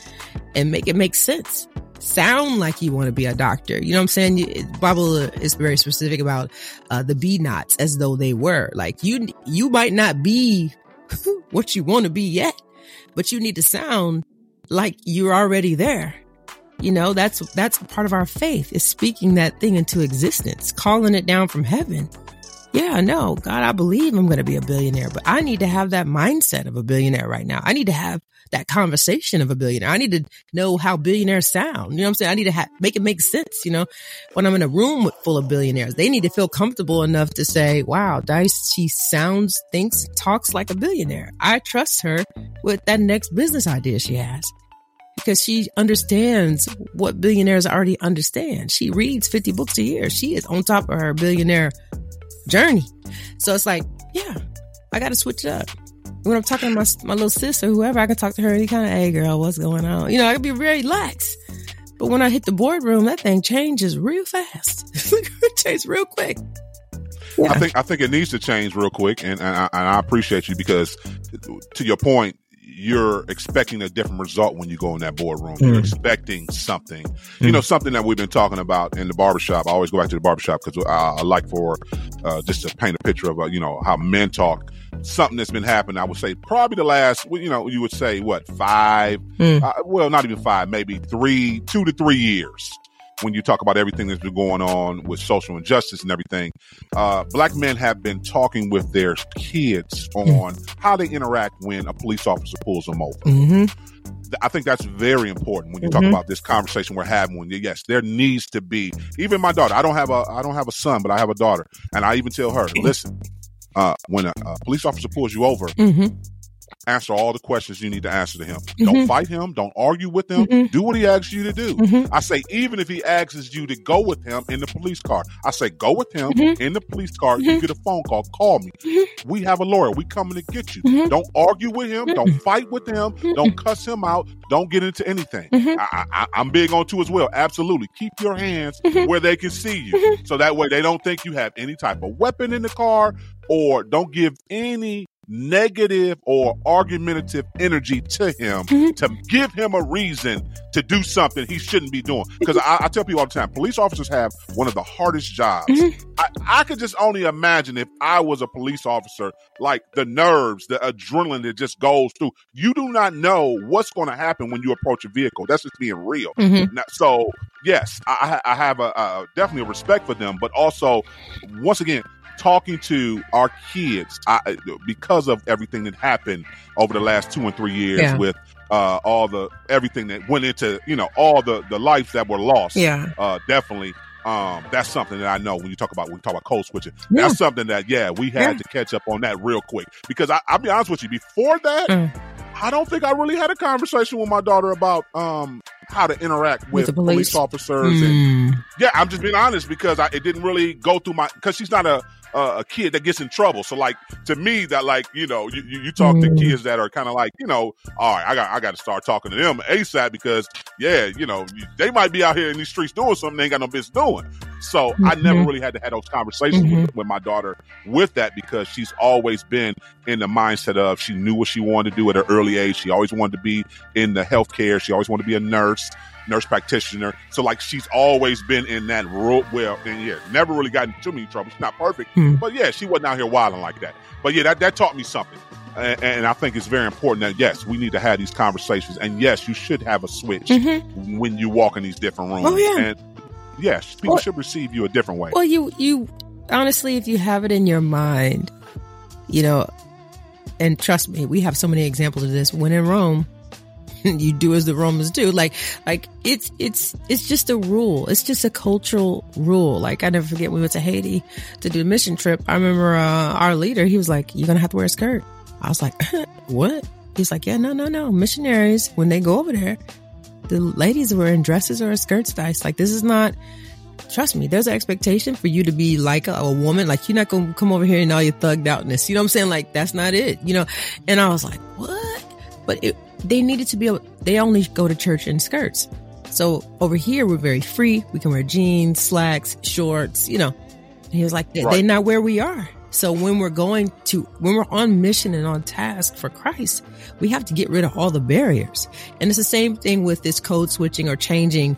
and make it make sense. Sound like you want to be a doctor. You know what I'm saying? You, Bible is very specific about uh, the be nots as though they were. Like you, you might not be what you want to be yet, but you need to sound like you're already there. You know, that's, that's part of our faith is speaking that thing into existence, calling it down from heaven. Yeah, no, God, I believe I'm going to be a billionaire, but I need to have that mindset of a billionaire right now. I need to have that conversation of a billionaire. I need to know how billionaires sound. You know what I'm saying? I need to ha- make it make sense. You know, when I'm in a room full of billionaires, they need to feel comfortable enough to say, wow, Dice, she sounds, thinks, talks like a billionaire. I trust her with that next business idea she has because she understands what billionaires already understand. She reads 50 books a year. She is on top of her billionaire journey. So it's like, yeah, I got to switch it up. When I'm talking to my, my little sister, whoever, I can talk to her any kind of, hey girl, what's going on? You know, I can be very lax. But when I hit the boardroom, that thing changes real fast. it changes real quick. Yeah. I think I think it needs to change real quick, and, and I, and I appreciate you because, to your point, you're expecting a different result when you go in that boardroom. Mm. You're expecting something, mm. you know, something that we've been talking about in the barbershop. I always go back to the barbershop because I, I, like for uh, just to paint a picture of, uh, you know, how men talk. Something that's been happening, I would say, probably the last, you know, you would say what five? Mm. Uh, well, not even five, maybe three, two to three years. When you talk about everything that's been going on with social injustice and everything, uh, black men have been talking with their kids on how they interact when a police officer pulls them over. Mm-hmm. I think that's very important when you talk Mhm. about this conversation we're having. When yes, there needs to be. Even my daughter, I don't have a I don't have a son, but I have a daughter, and I even tell her, listen, uh, when a, a police officer pulls you over, Mm-hmm. Answer all the questions you need to answer to him. Mhm. Don't fight him. Don't argue with him. Mhm. Do what he asks you to do. Mhm. I say, even if he asks you to go with him in the police car, I say, go with him Mhm. in the police car. You Mhm. get a phone call, call me. Mhm. We have a lawyer. We coming to get you. Don't argue with him. Don't fight with him. Don't cuss him out. Don't get into anything. I, I, I'm big on too as well. Absolutely. Keep your hands where they can see you. So that way they don't think you have any type of weapon in the car or don't give any negative or argumentative energy to him Mhm. to give him a reason to do something he shouldn't be doing. Because I, I tell people all the time, police officers have one of the hardest jobs. Mhm. I, I could just only imagine if I was a police officer, like the nerves, the adrenaline that just goes through. You do not know what's going to happen when you approach a vehicle. That's just being real. Mm-hmm. Now, so yes, I, I I have a, a definitely a respect for them, but also once again talking to our kids I, because of everything that happened over the last two and three years Yeah. with uh, all the everything that went into you know all the the lives that were lost. Yeah. uh, definitely. Um, that's something that I know when you talk about when you talk about code switching. Yeah. That's something that yeah we had Yeah. to catch up on that real quick because I, I'll be honest with you. Before that, Mm. I don't think I really had a conversation with my daughter about um how to interact with, With police? police officers and Mm. yeah, I'm just being honest because I, it didn't really go through my because she's not a, a a kid that gets in trouble. So like to me, that like you know you, you, talk Mm. to kids that are kind of like you know all right, I got I got to start talking to them asap because yeah, you know they might be out here in these streets doing something they ain't got no business doing. So I never Mhm. really had to have those conversations with, with my daughter with that because she's always been in the mindset of she knew what she wanted to do at an early age. She always wanted to be in the healthcare. She always wanted to be a nurse nurse practitioner. So like she's always been in that role. Well, and yeah, never really gotten too many trouble. She's not perfect, Hmm. but yeah, she wasn't out here wilding like that. But yeah, that, that taught me something. And, and I think it's very important that yes, we need to have these conversations. And yes, you should have a switch Mhm. when you walk in these different rooms. Oh, yeah. And yes, people Well- should receive you a different way. Well, you you honestly, if you have it in your mind, you know, and trust me, we have so many examples of this. When in Rome, you do as the Romans do. Like, like it's it's it's just a rule. It's just a cultural rule. Like I never forget we went to Haiti to do a mission trip. I remember uh, our leader. He was like, "You're gonna have to wear a skirt." I was like, "What?" He's like, "Yeah, no, no, no. Missionaries when they go over there, the ladies were in dresses or skirts. Dice like this is not." trust me, there's an expectation for you to be like a, a woman. Like you're not going to come over here and all your thugged outness. You know what I'm saying? Like that's not it, you know? And I was like, what? But it, they needed to be able, they only go to church in skirts. So over here, we're very free. We can wear jeans, slacks, shorts, you know. And he was like, Right. they're not where we are. So when we're going to, when we're on mission and on task for Christ, we have to get rid of all the barriers. And it's the same thing with this code switching or changing,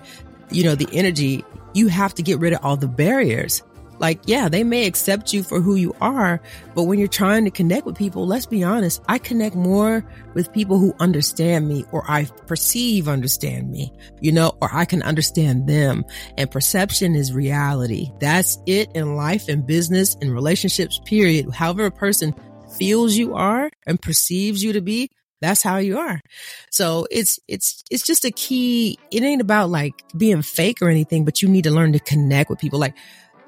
you know, the energy. You have to get rid of all the barriers. Like, yeah, they may accept you for who you are, but when you're trying to connect with people, let's be honest, I connect more with people who understand me or I perceive understand me, you know, or I can understand them. And perception is reality. That's it in life and business and relationships, period. However a person feels you are and perceives you to be, that's how you are. So it's, it's, it's just a key. It ain't about like being fake or anything, but you need to learn to connect with people. Like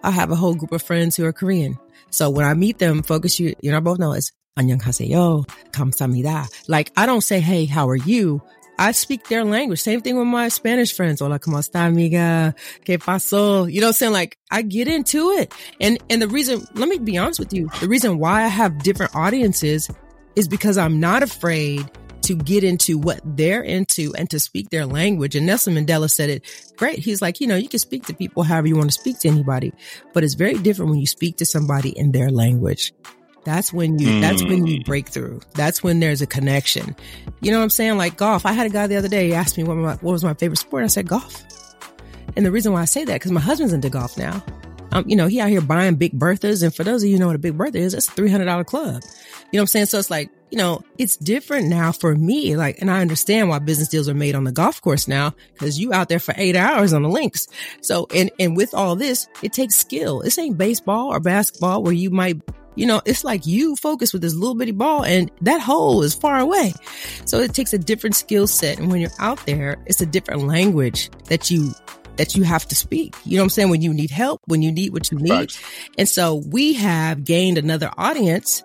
I have a whole group of friends who are Korean. So when I meet them, focus you, you know, I both know it's 안녕하세요, 감사합니다. Like I don't say, Hey, how are you? I speak their language. Same thing with my Spanish friends. Hola, ¿cómo está, amiga? ¿Qué pasó? You know what I'm saying? Like, I get into it. And, and the reason, let me be honest with you. The reason why I have different audiences is because I'm not afraid to get into what they're into and to speak their language. And Nelson Mandela said it great. He's like, you know, you can speak to people however you want to speak to anybody, but it's very different when you speak to somebody in their language. That's when you, that's when you break through. That's when there's a connection. You know what I'm saying? Like golf. I had a guy the other day he asked me what, my, what was my favorite sport. I said golf. And the reason why I say that, because my husband's into golf now. Um, you know, he out here buying big Berthas. And for those of you who know what a big Bertha is, that's a $300 club. You know what I'm saying? So it's like, you know, it's different now for me. Like, and I understand why business deals are made on the golf course now because you out there for eight hours on the links. So, and, and with all this, it takes skill. This ain't baseball or basketball where you might, you know, it's like you focus with this little bitty ball and that hole is far away. So it takes a different skill set. And when you're out there, it's a different language that you that you have to speak. You know what I'm saying? When you need help, when you need what you need. Right. And so we have gained another audience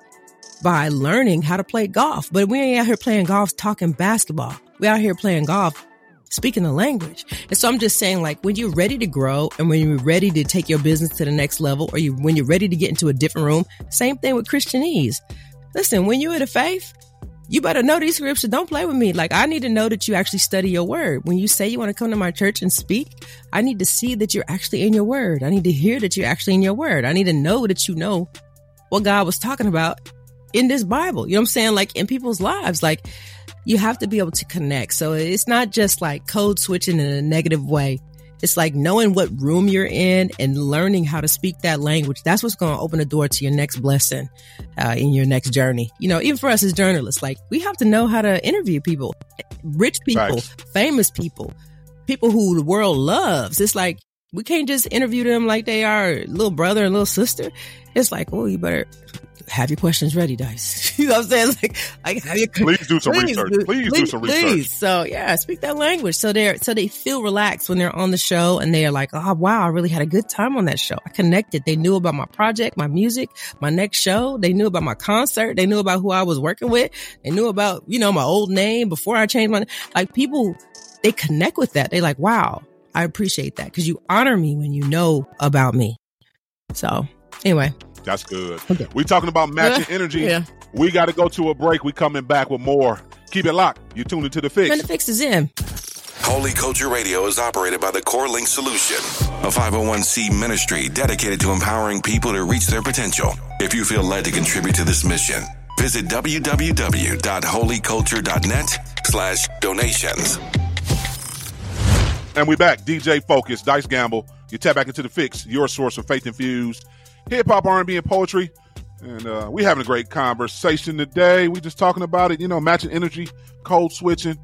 by learning how to play golf. But we ain't out here playing golf talking basketball. We out here playing golf speaking the language. And so I'm just saying like when you're ready to grow and when you're ready to take your business to the next level or you when you're ready to get into a different room, same thing with Christianese. Listen, when you're in a faith, you better know these scriptures. Don't play with me. Like I need to know that you actually study your word. When you say you want to come to my church and speak, I need to see that you're actually in your word. I need to hear that you're actually in your word. I need to know that you know what God was talking about in this Bible. You know what I'm saying? Like in people's lives, like you have to be able to connect. So it's not just like code switching in a negative way. It's like knowing what room you're in and learning how to speak that language. That's what's going to open the door to your next blessing uh, in your next journey. You know, even for us as journalists, like we have to know how to interview people, rich people, Facts. famous people, people who the world loves. It's like we can't just interview them like they are little brother and little sister. It's like, oh, you better have your questions ready, Dice. you know what I'm saying? Like, like have your Please do some research. do- Please do some research. please. So yeah, speak that language. So they're so they feel relaxed when they're on the show and they're like, oh wow, I really had a good time on that show. I connected. They knew about my project, my music, my next show. They knew about my concert. They knew about who I was working with. They knew about, you know, my old name before I changed my like people they connect with that. They like, wow, I appreciate that because you honor me when you know about me. So anyway, That's good. Okay. We talking about matching energy. yeah. We got to go to a break. We coming back with more. Keep it locked. You tuned into the fix. Man, the fix is in. Holy Culture Radio is operated by the Core Link Solution, a 501c ministry dedicated to empowering people to reach their potential. If you feel led to contribute to this mission, visit www.holyculture.net slash donations. And we back. DJ Focus, Dice Gamble. You tap back into the fix, your source of faith infused hip hop, R&B, and poetry. And uh, we having a great conversation today. We just talking about it, you know, matching energy, code switching,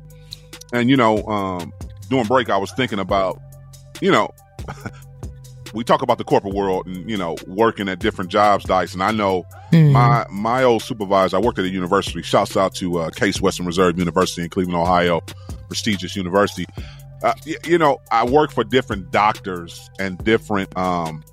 and you know, um, during break, I was thinking about, you know, we talk about the corporate world and you know working at different jobs, Dice. And I know my my old supervisor. I worked at a university. Shouts out to uh, Case Western Reserve University in Cleveland, Ohio, prestigious university. Uh, you know, I work for different doctors and different um,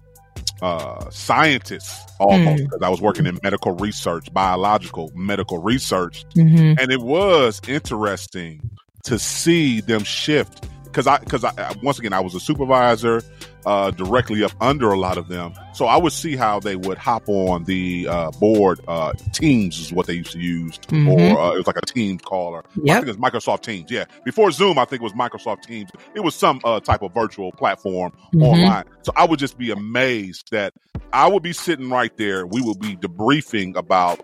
uh, scientists almost because I was working in medical research, biological medical research, Mm-hmm. and it was interesting to see them shift because I because I- once again I was a supervisor uh, directly up under a lot of them, so I would see how they would hop on the uh, board. Uh, Teams is what they used to use, Mhm. or uh, it was like a Teams caller. I Yep. think it was Microsoft Teams. Yeah, before Zoom, I think it was Microsoft Teams. It was some uh, type of virtual platform Mhm. online. So I would just be amazed that I would be sitting right there. We would be debriefing about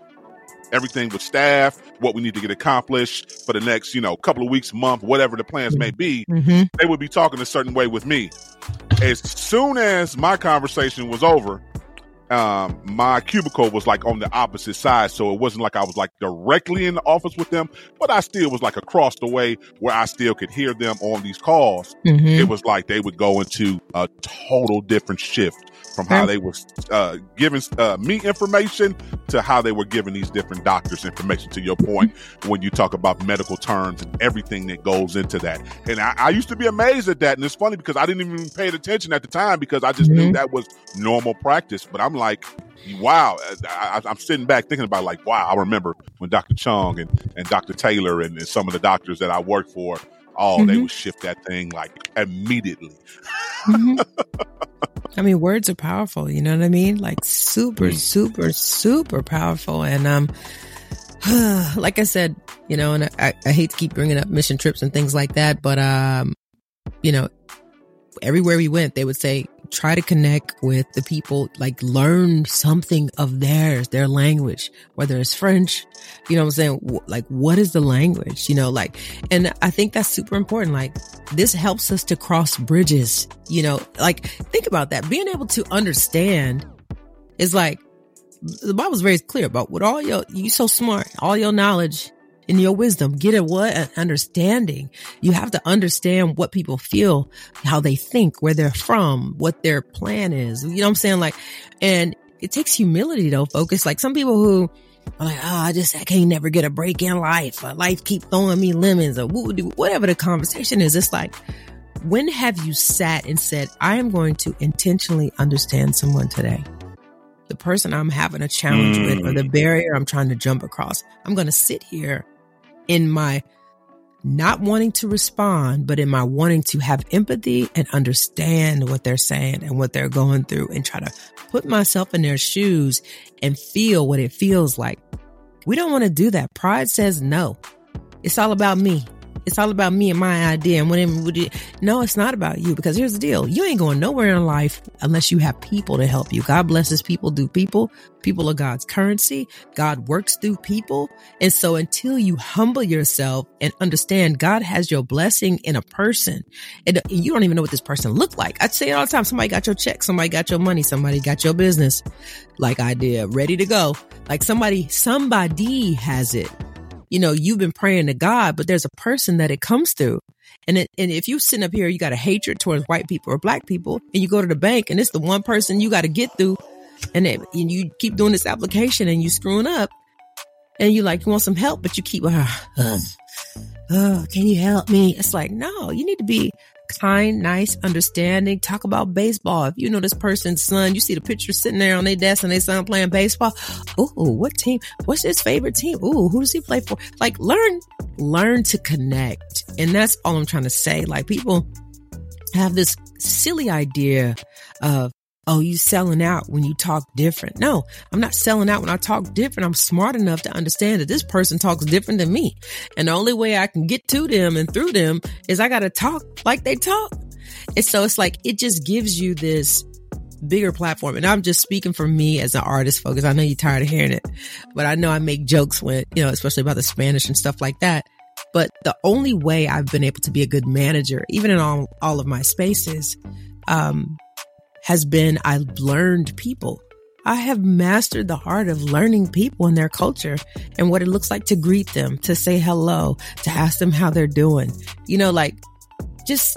everything with staff, what we need to get accomplished for the next, you know, couple of weeks, month, whatever the plans may be. Mm-hmm. They would be talking a certain way with me. As soon as my conversation was over, um, my cubicle was like on the opposite side, so it wasn't like I was like directly in the office with them, but I still was like across the way where I still could hear them on these calls Mm-hmm. it was like they would go into a total different shift from how they were uh, giving uh, me information to how they were giving these different doctors information. To your point, when you talk about medical terms and everything that goes into that, and I, I used to be amazed at that, and it's funny because I didn't even pay attention at the time because I just knew Mhm. that was normal practice. But I'm like. Wow, I, I'm sitting back thinking about like, wow, I remember when Dr. Chung and, and Dr. Taylor and, and some of the doctors that I worked for, oh, they Mhm. would shift that thing like immediately. Mhm. I mean, words are powerful. You know what I mean? Like super, Mm. super, super powerful. And um, like I said, you know, and I, I hate to keep bringing up mission trips and things like that, but um, you know, everywhere we went, they would say, try to connect with the people, like learn something of theirs, their language, whether it's French, you know what I'm saying? Like, what is the language? You know, like, and I think that's super important. Like, this helps us to cross bridges, you know, like, think about that. Being able to understand is like, the Bible's very clear about what all your, you so smart, all your knowledge and your wisdom, get a what? An understanding. You have to understand what people feel, how they think, where they're from, what their plan is. You know what I'm saying? Like, and it takes humility though, focus. Like some people who, are like, oh, I just I can't never get a break in life. Or life keep throwing me lemons or whatever the conversation is. It's like, when have you sat and said, I am going to intentionally understand someone today? The person I'm having a challenge mm. with or the mm. barrier I'm trying to jump across. I'm going to sit here in my not wanting to respond, but in my wanting to have empathy and understand what they're saying and what they're going through and try to put myself in their shoes and feel what it feels like. We don't want to do that. Pride says no. It's all about me. It's all about me and my idea. And when it, no, it's not about you because here's the deal. You ain't going nowhere in life unless you have people to help you. God blesses people through people. People are God's currency. God works through people. And so until you humble yourself and understand God has your blessing in a person and you don't even know what this person looked like. I say it all the time. Somebody got your check. Somebody got your money. Somebody got your business like I did ready to go. Like somebody, somebody has it you know, you've been praying to God, but there's a person that it comes through. And it, and if you sit up here, you got a hatred towards white people or black people, and you go to the bank and it's the one person you got to get through, and, it, and you keep doing this application and you screwing up, and you like you want some help, but you keep, uh, uh, can you help me? It's like no, you need to be kind, nice, understanding, talk about baseball. If you know this person's son, you see the picture sitting there on their desk and their son playing baseball. Ooh, what team? What's his favorite team? Ooh, who does he play for? Like learn, learn to connect. And that's all I'm trying to say. Like people have this silly idea of oh, you selling out when you talk different. No, I'm not selling out when I talk different. I'm smart enough to understand that this person talks different than me. And the only way I can get to them and through them is I got to talk like they talk. And so it's like, it just gives you this bigger platform. And I'm just speaking for me as an artist, focus. I know you're tired of hearing it, but I know I make jokes when, you know, especially about the Spanish and stuff like that. But the only way I've been able to be a good manager, even in all, all of my spaces, um, has been I've learned people. I have mastered the art of learning people and their culture and what it looks like to greet them, to say hello, to ask them how they're doing. You know, like just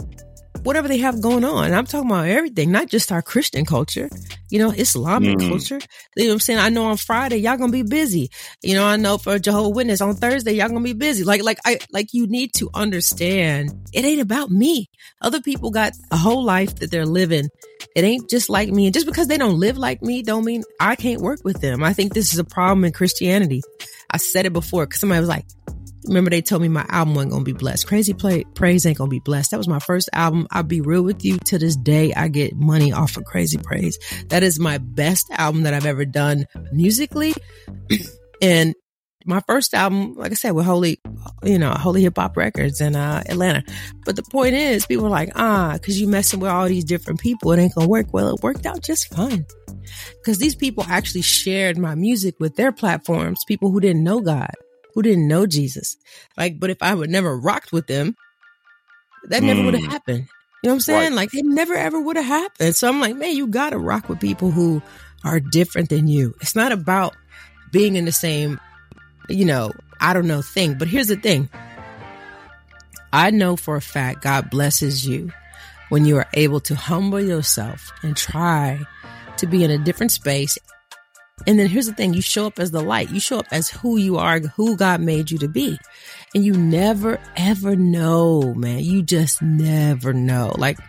whatever they have going on. I'm talking about everything, not just our Christian culture, you know, Islamic mm. culture. You know what I'm saying? I know on Friday, y'all gonna be busy. You know, I know for Jehovah Witness on Thursday, y'all gonna be busy. Like, like I, like you need to understand it ain't about me. Other people got a whole life that they're living. It ain't just like me. And just because they don't live like me, don't mean I can't work with them. I think this is a problem in Christianity. I said it before because somebody was like, Remember, they told me my album wasn't gonna be blessed. Crazy Play, Praise ain't gonna be blessed. That was my first album. I'll be real with you. To this day, I get money off of Crazy Praise. That is my best album that I've ever done musically. and my first album, like I said, with Holy, you know, Holy Hip Hop Records in uh, Atlanta. But the point is, people are like, ah, because you messing with all these different people, it ain't gonna work. Well, it worked out just fine. Because these people actually shared my music with their platforms, people who didn't know God who didn't know Jesus. Like, but if I would never rocked with them, that mm. never would have hmm. happened. You know what I'm saying? Right. Like, it never ever would have happened. So I'm like, man, you gotta rock with people who are different than you. It's not about being in the same, you know, I don't know thing. But here's the thing. I know for a fact God blesses you when you are able to humble yourself and try to be in a different space and then here's the thing you show up as the light, you show up as who you are, who God made you to be. And you never, ever know, man. You just never know. Like,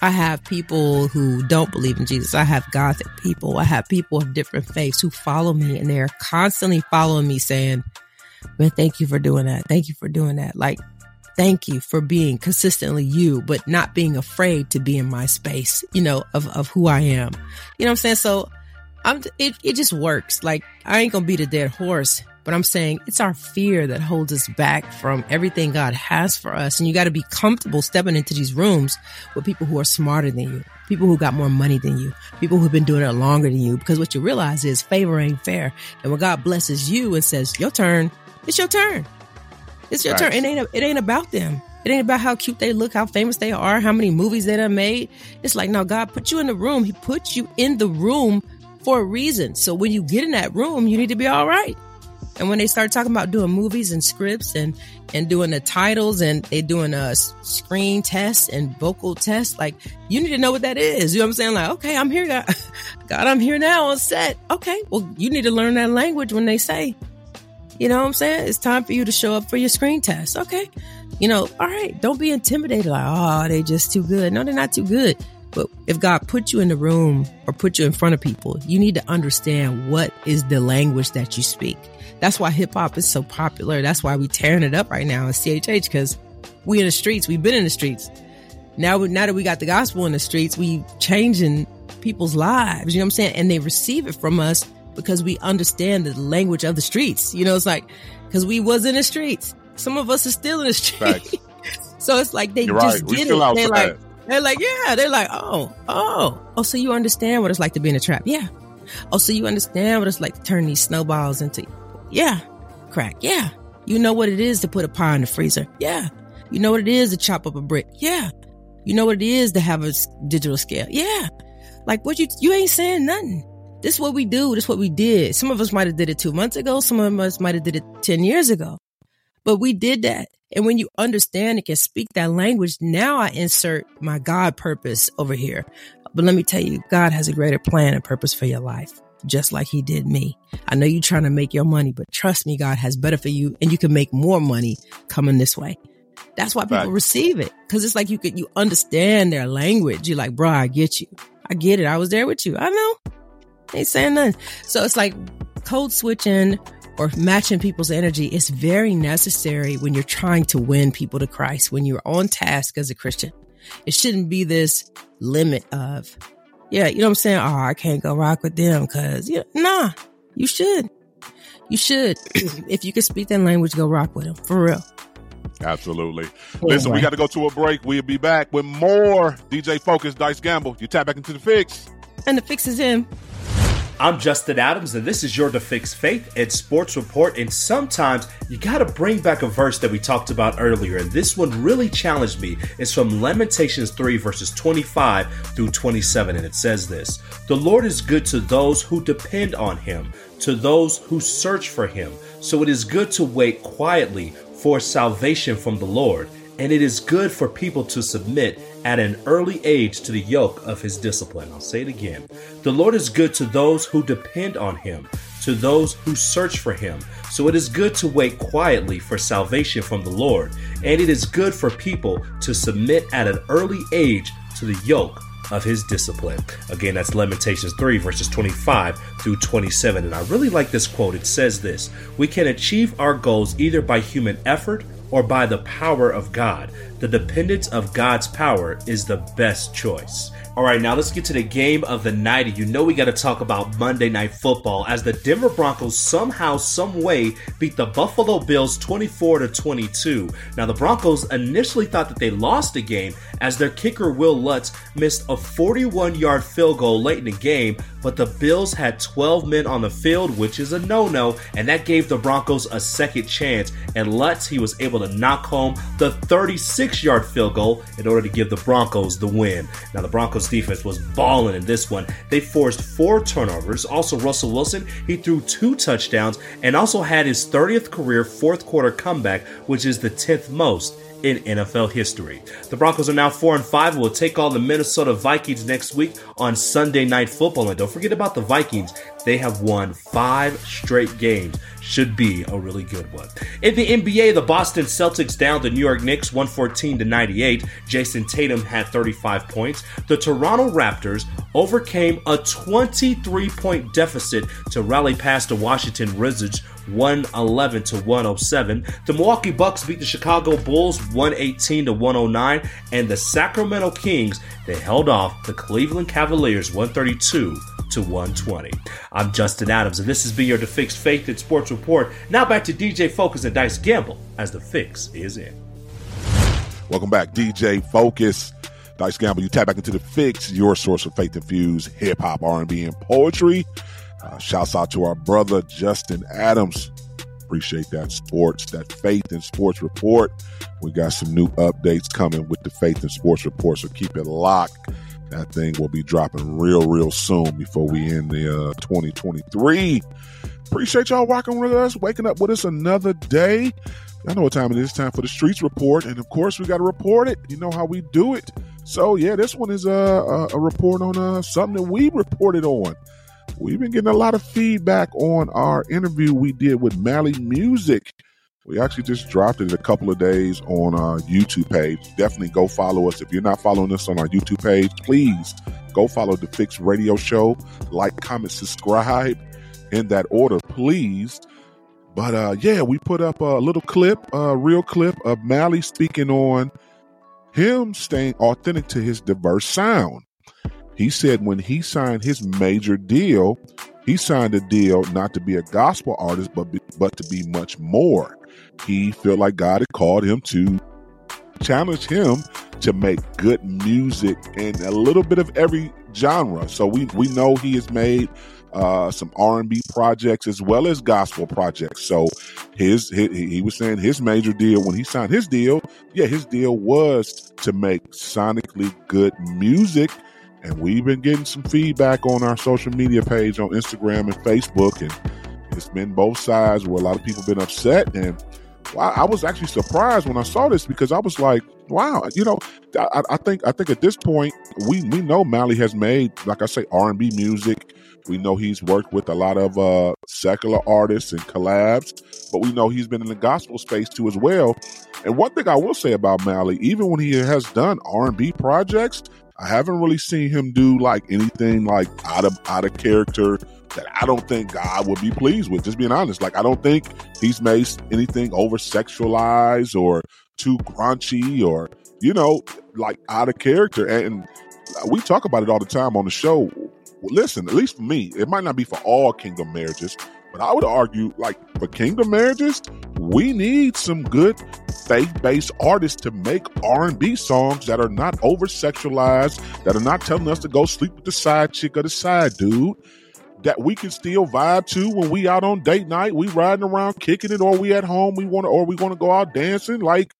I have people who don't believe in Jesus. I have Gothic people. I have people of different faiths who follow me and they're constantly following me saying, man, thank you for doing that. Thank you for doing that. Like, thank you for being consistently you, but not being afraid to be in my space, you know, of, of who I am. You know what I'm saying? So I'm, it, it just works. Like, I ain't gonna beat a dead horse, but I'm saying it's our fear that holds us back from everything God has for us. And you got to be comfortable stepping into these rooms with people who are smarter than you, people who got more money than you, people who've been doing it longer than you. Because what you realize is favor ain't fair. And when God blesses you and says, your turn, it's your turn. It's your right. turn. It ain't, it ain't about them. It ain't about how cute they look, how famous they are, how many movies they done made. It's like, no, God put you in the room. He put you in the room for a reason. So when you get in that room, you need to be all right. And when they start talking about doing movies and scripts and and doing the titles and they doing a screen test and vocal test, like you need to know what that is. You know what I'm saying? Like, okay, I'm here, God. God, I'm here now on set. Okay, well, you need to learn that language when they say, you know what I'm saying? It's time for you to show up for your screen test. Okay, you know, all right. Don't be intimidated. Like, oh, they just too good. No, they're not too good. But if God put you in the room or put you in front of people, you need to understand what is the language that you speak. That's why hip hop is so popular. That's why we tearing it up right now in CHH because we in the streets. We've been in the streets. Now, now that we got the gospel in the streets, we changing people's lives. You know what I'm saying? And they receive it from us because we understand the language of the streets. You know, it's like because we was in the streets. Some of us are still in the streets. so it's like they You're just right. get it. They're outside. like, they're like, yeah. They're like, oh, oh, oh. So you understand what it's like to be in a trap? Yeah. Oh, so you understand what it's like to turn these snowballs into, yeah, crack. Yeah. You know what it is to put a pie in the freezer. Yeah. You know what it is to chop up a brick. Yeah. You know what it is to have a digital scale. Yeah. Like what you, you ain't saying nothing. This is what we do. This is what we did. Some of us might have did it two months ago. Some of us might have did it 10 years ago, but we did that. And when you understand and can speak that language, now I insert my God purpose over here. But let me tell you, God has a greater plan and purpose for your life, just like he did me. I know you're trying to make your money, but trust me, God has better for you and you can make more money coming this way. That's why people Facts. receive it. Cause it's like you could, you understand their language. You're like, bro, I get you. I get it. I was there with you. I know. Ain't saying nothing. So it's like code switching or matching people's energy is very necessary when you're trying to win people to Christ, when you're on task as a Christian. It shouldn't be this limit of, yeah, you know what I'm saying? Oh, I can't go rock with them because, yeah, nah, you should. You should. if you can speak that language, go rock with them for real. Absolutely. Listen, we got to go to a break. We'll be back with more DJ Focus, Dice Gamble. You tap back into the fix. And the fix is in. I'm Justin Adams, and this is your To Fix Faith and Sports Report. And sometimes you got to bring back a verse that we talked about earlier, and this one really challenged me. It's from Lamentations 3, verses 25 through 27, and it says this The Lord is good to those who depend on him, to those who search for him. So it is good to wait quietly for salvation from the Lord and it is good for people to submit at an early age to the yoke of his discipline. I'll say it again. The Lord is good to those who depend on him, to those who search for him. So it is good to wait quietly for salvation from the Lord, and it is good for people to submit at an early age to the yoke of his discipline. Again, that's Lamentations 3, verses 25 through 27. And I really like this quote. It says this We can achieve our goals either by human effort or by the power of God. The dependence of God's power is the best choice. All right, now let's get to the game of the night. You know we got to talk about Monday Night Football as the Denver Broncos somehow, some way beat the Buffalo Bills 24 to 22. Now the Broncos initially thought that they lost the game as their kicker Wil Lutz missed a 41-yard field goal late in the game, but the Bills had 12 men on the field, which is a no-no, and that gave the Broncos a second chance. And Lutz, he was able to knock home the 36-yard field goal in order to give the Broncos the win. Now the Broncos defense was balling in this one. They forced four turnovers. Also Russell Wilson, he threw two touchdowns and also had his 30th career fourth quarter comeback, which is the 10th most in NFL history. The Broncos are now 4 and 5 and will take on the Minnesota Vikings next week on Sunday Night Football. And don't forget about the Vikings. They have won 5 straight games. Should be a really good one. In the NBA, the Boston Celtics down the New York Knicks 114 to 98. Jayson Tatum had 35 points. The Toronto Raptors overcame a 23 point deficit to rally past the Washington Wizards 111 to 107. The Milwaukee Bucks beat the Chicago Bulls 118 to 109, and the Sacramento Kings they held off the Cleveland Cavaliers 132 to 120. I'm Justin Adams, and this has been your The Fix Faith and Sports Report. Now back to DJ Focus and Dice Gamble as the fix is in. Welcome back, DJ Focus. Dice Gamble, you tap back into the fix, your source of faith infused hip hop, R&B, and poetry. Uh, shouts out to our brother Justin Adams. Appreciate that sports, that faith and sports report. We got some new updates coming with the faith and sports report, so keep it locked. That thing will be dropping real, real soon before we end the uh, 2023. Appreciate y'all rocking with us, waking up with us another day. I know what time it is. Time for the streets report, and of course, we got to report it. You know how we do it. So yeah, this one is a, a, a report on uh, something that we reported on. We've been getting a lot of feedback on our interview we did with Mali Music. We actually just dropped it a couple of days on our YouTube page. Definitely go follow us. If you're not following us on our YouTube page, please go follow the Fix Radio Show. Like, comment, subscribe in that order, please. But uh, yeah, we put up a little clip, a real clip of Mali speaking on him staying authentic to his diverse sound. He said when he signed his major deal, he signed a deal not to be a gospel artist, but be, but to be much more. He felt like God had called him to challenge him to make good music and a little bit of every genre. So we we know he has made uh, some R and B projects as well as gospel projects. So his, his he was saying his major deal when he signed his deal, yeah, his deal was to make sonically good music and we've been getting some feedback on our social media page on Instagram and Facebook, and it's been both sides where a lot of people been upset. And I was actually surprised when I saw this because I was like, wow, you know, I, I think I think at this point we we know Mali has made, like I say, R and B music. We know he's worked with a lot of uh, secular artists and collabs, but we know he's been in the gospel space too as well. And one thing I will say about Mali, even when he has done R and B projects, I haven't really seen him do like anything like out of out of character that I don't think God would be pleased with. Just being honest, like I don't think he's made anything over sexualized or too crunchy or you know like out of character. And we talk about it all the time on the show. Listen, at least for me, it might not be for all kingdom marriages, but I would argue, like for kingdom marriages, we need some good faith-based artists to make R&B songs that are not over sexualized, that are not telling us to go sleep with the side chick or the side dude. That we can still vibe to when we out on date night, we riding around kicking it, or we at home, we want to, or we want to go out dancing. Like,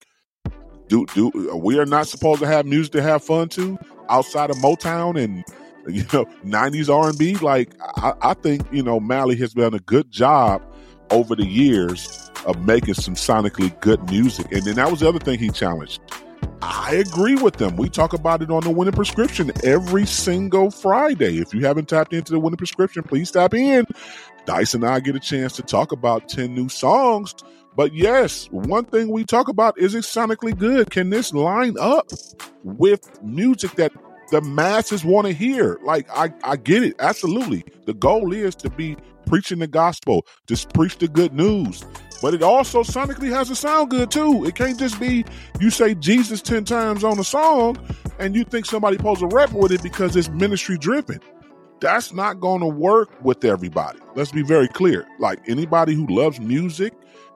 do do we are not supposed to have music to have fun to outside of Motown and you know 90s r&b like I, I, think you know mali has done a good job over the years of making some sonically good music and then that was the other thing he challenged i agree with them we talk about it on the winning prescription every single friday if you haven't tapped into the winning prescription please tap in dice and i get a chance to talk about 10 new songs but yes, one thing we talk about is it sonically good? Can this line up with music that the masses want to hear. Like I, I get it, absolutely. The goal is to be preaching the gospel, just preach the good news. But it also sonically has to sound good too. It can't just be you say Jesus ten times on a song and you think somebody pulls a rep with it because it's ministry driven. That's not going to work with everybody. Let's be very clear. Like anybody who loves music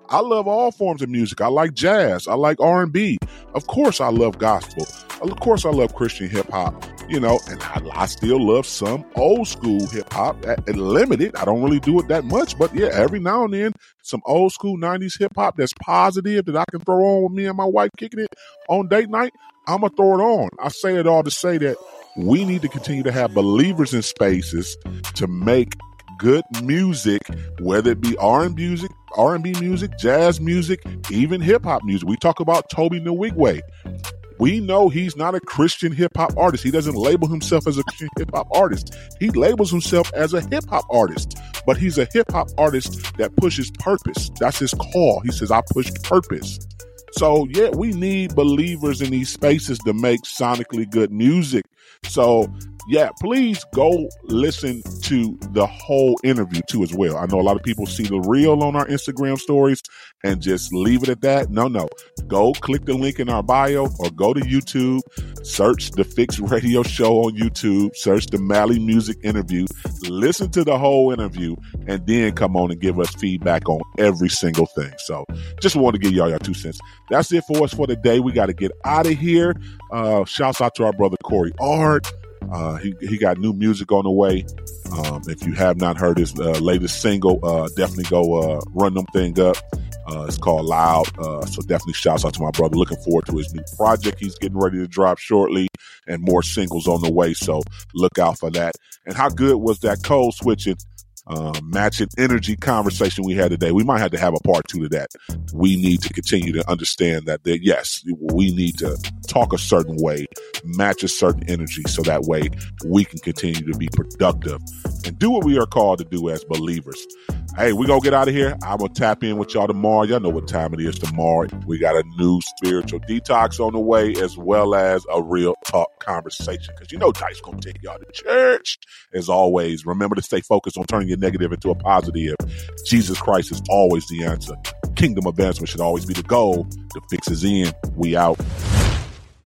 I love all forms of music. I like jazz. I like R and B. Of course, I love gospel. Of course, I love Christian hip hop. You know, and I, I, still love some old school hip hop. Limited. I don't really do it that much, but yeah, every now and then, some old school '90s hip hop that's positive that I can throw on with me and my wife kicking it on date night. I'm gonna throw it on. I say it all to say that we need to continue to have believers in spaces to make good music, whether it be R and music, R and B music, jazz music, even hip hop music. We talk about Tobe Nwigwe. We know he's not a Christian hip hop artist. He doesn't label himself as a Christian hip hop artist. He labels himself as a hip hop artist, but he's a hip hop artist that pushes purpose. That's his call. He says, I push purpose. So, yeah, we need believers in these spaces to make sonically good music. So, yeah, please go listen to the whole interview too as well. I know a lot of people see the reel on our Instagram stories and just leave it at that. No, no. Go click the link in our bio or go to YouTube, search the Fix Radio Show on YouTube, search the Mali Music interview, listen to the whole interview, and then come on and give us feedback on every single thing. So just want to give y'all your two cents. That's it for us for the day. We got to get out of here. Uh, shouts out to our brother Cory Ard. Uh, he, he got new music on the way. Um, if you have not heard his uh, latest single, uh, definitely go uh, run them thing up. Uh, it's called Loud. Uh, so definitely shouts out to my brother. Looking forward to his new project he's getting ready to drop shortly and more singles on the way. So look out for that. And how good was that code switching um, matching energy conversation we had today. We might have to have a part two to that. We need to continue to understand that, that yes, we need to talk a certain way, match a certain energy, so that way we can continue to be productive and do what we are called to do as believers. Hey, we gonna get out of here. I'm gonna tap in with y'all tomorrow. Y'all know what time it is tomorrow. We got a new spiritual detox on the way, as well as a real talk conversation. Cause you know Dice gonna take y'all to church. As always, remember to stay focused on turning your negative into a positive. Jesus Christ is always the answer. Kingdom advancement should always be the goal. The fix is in. We out.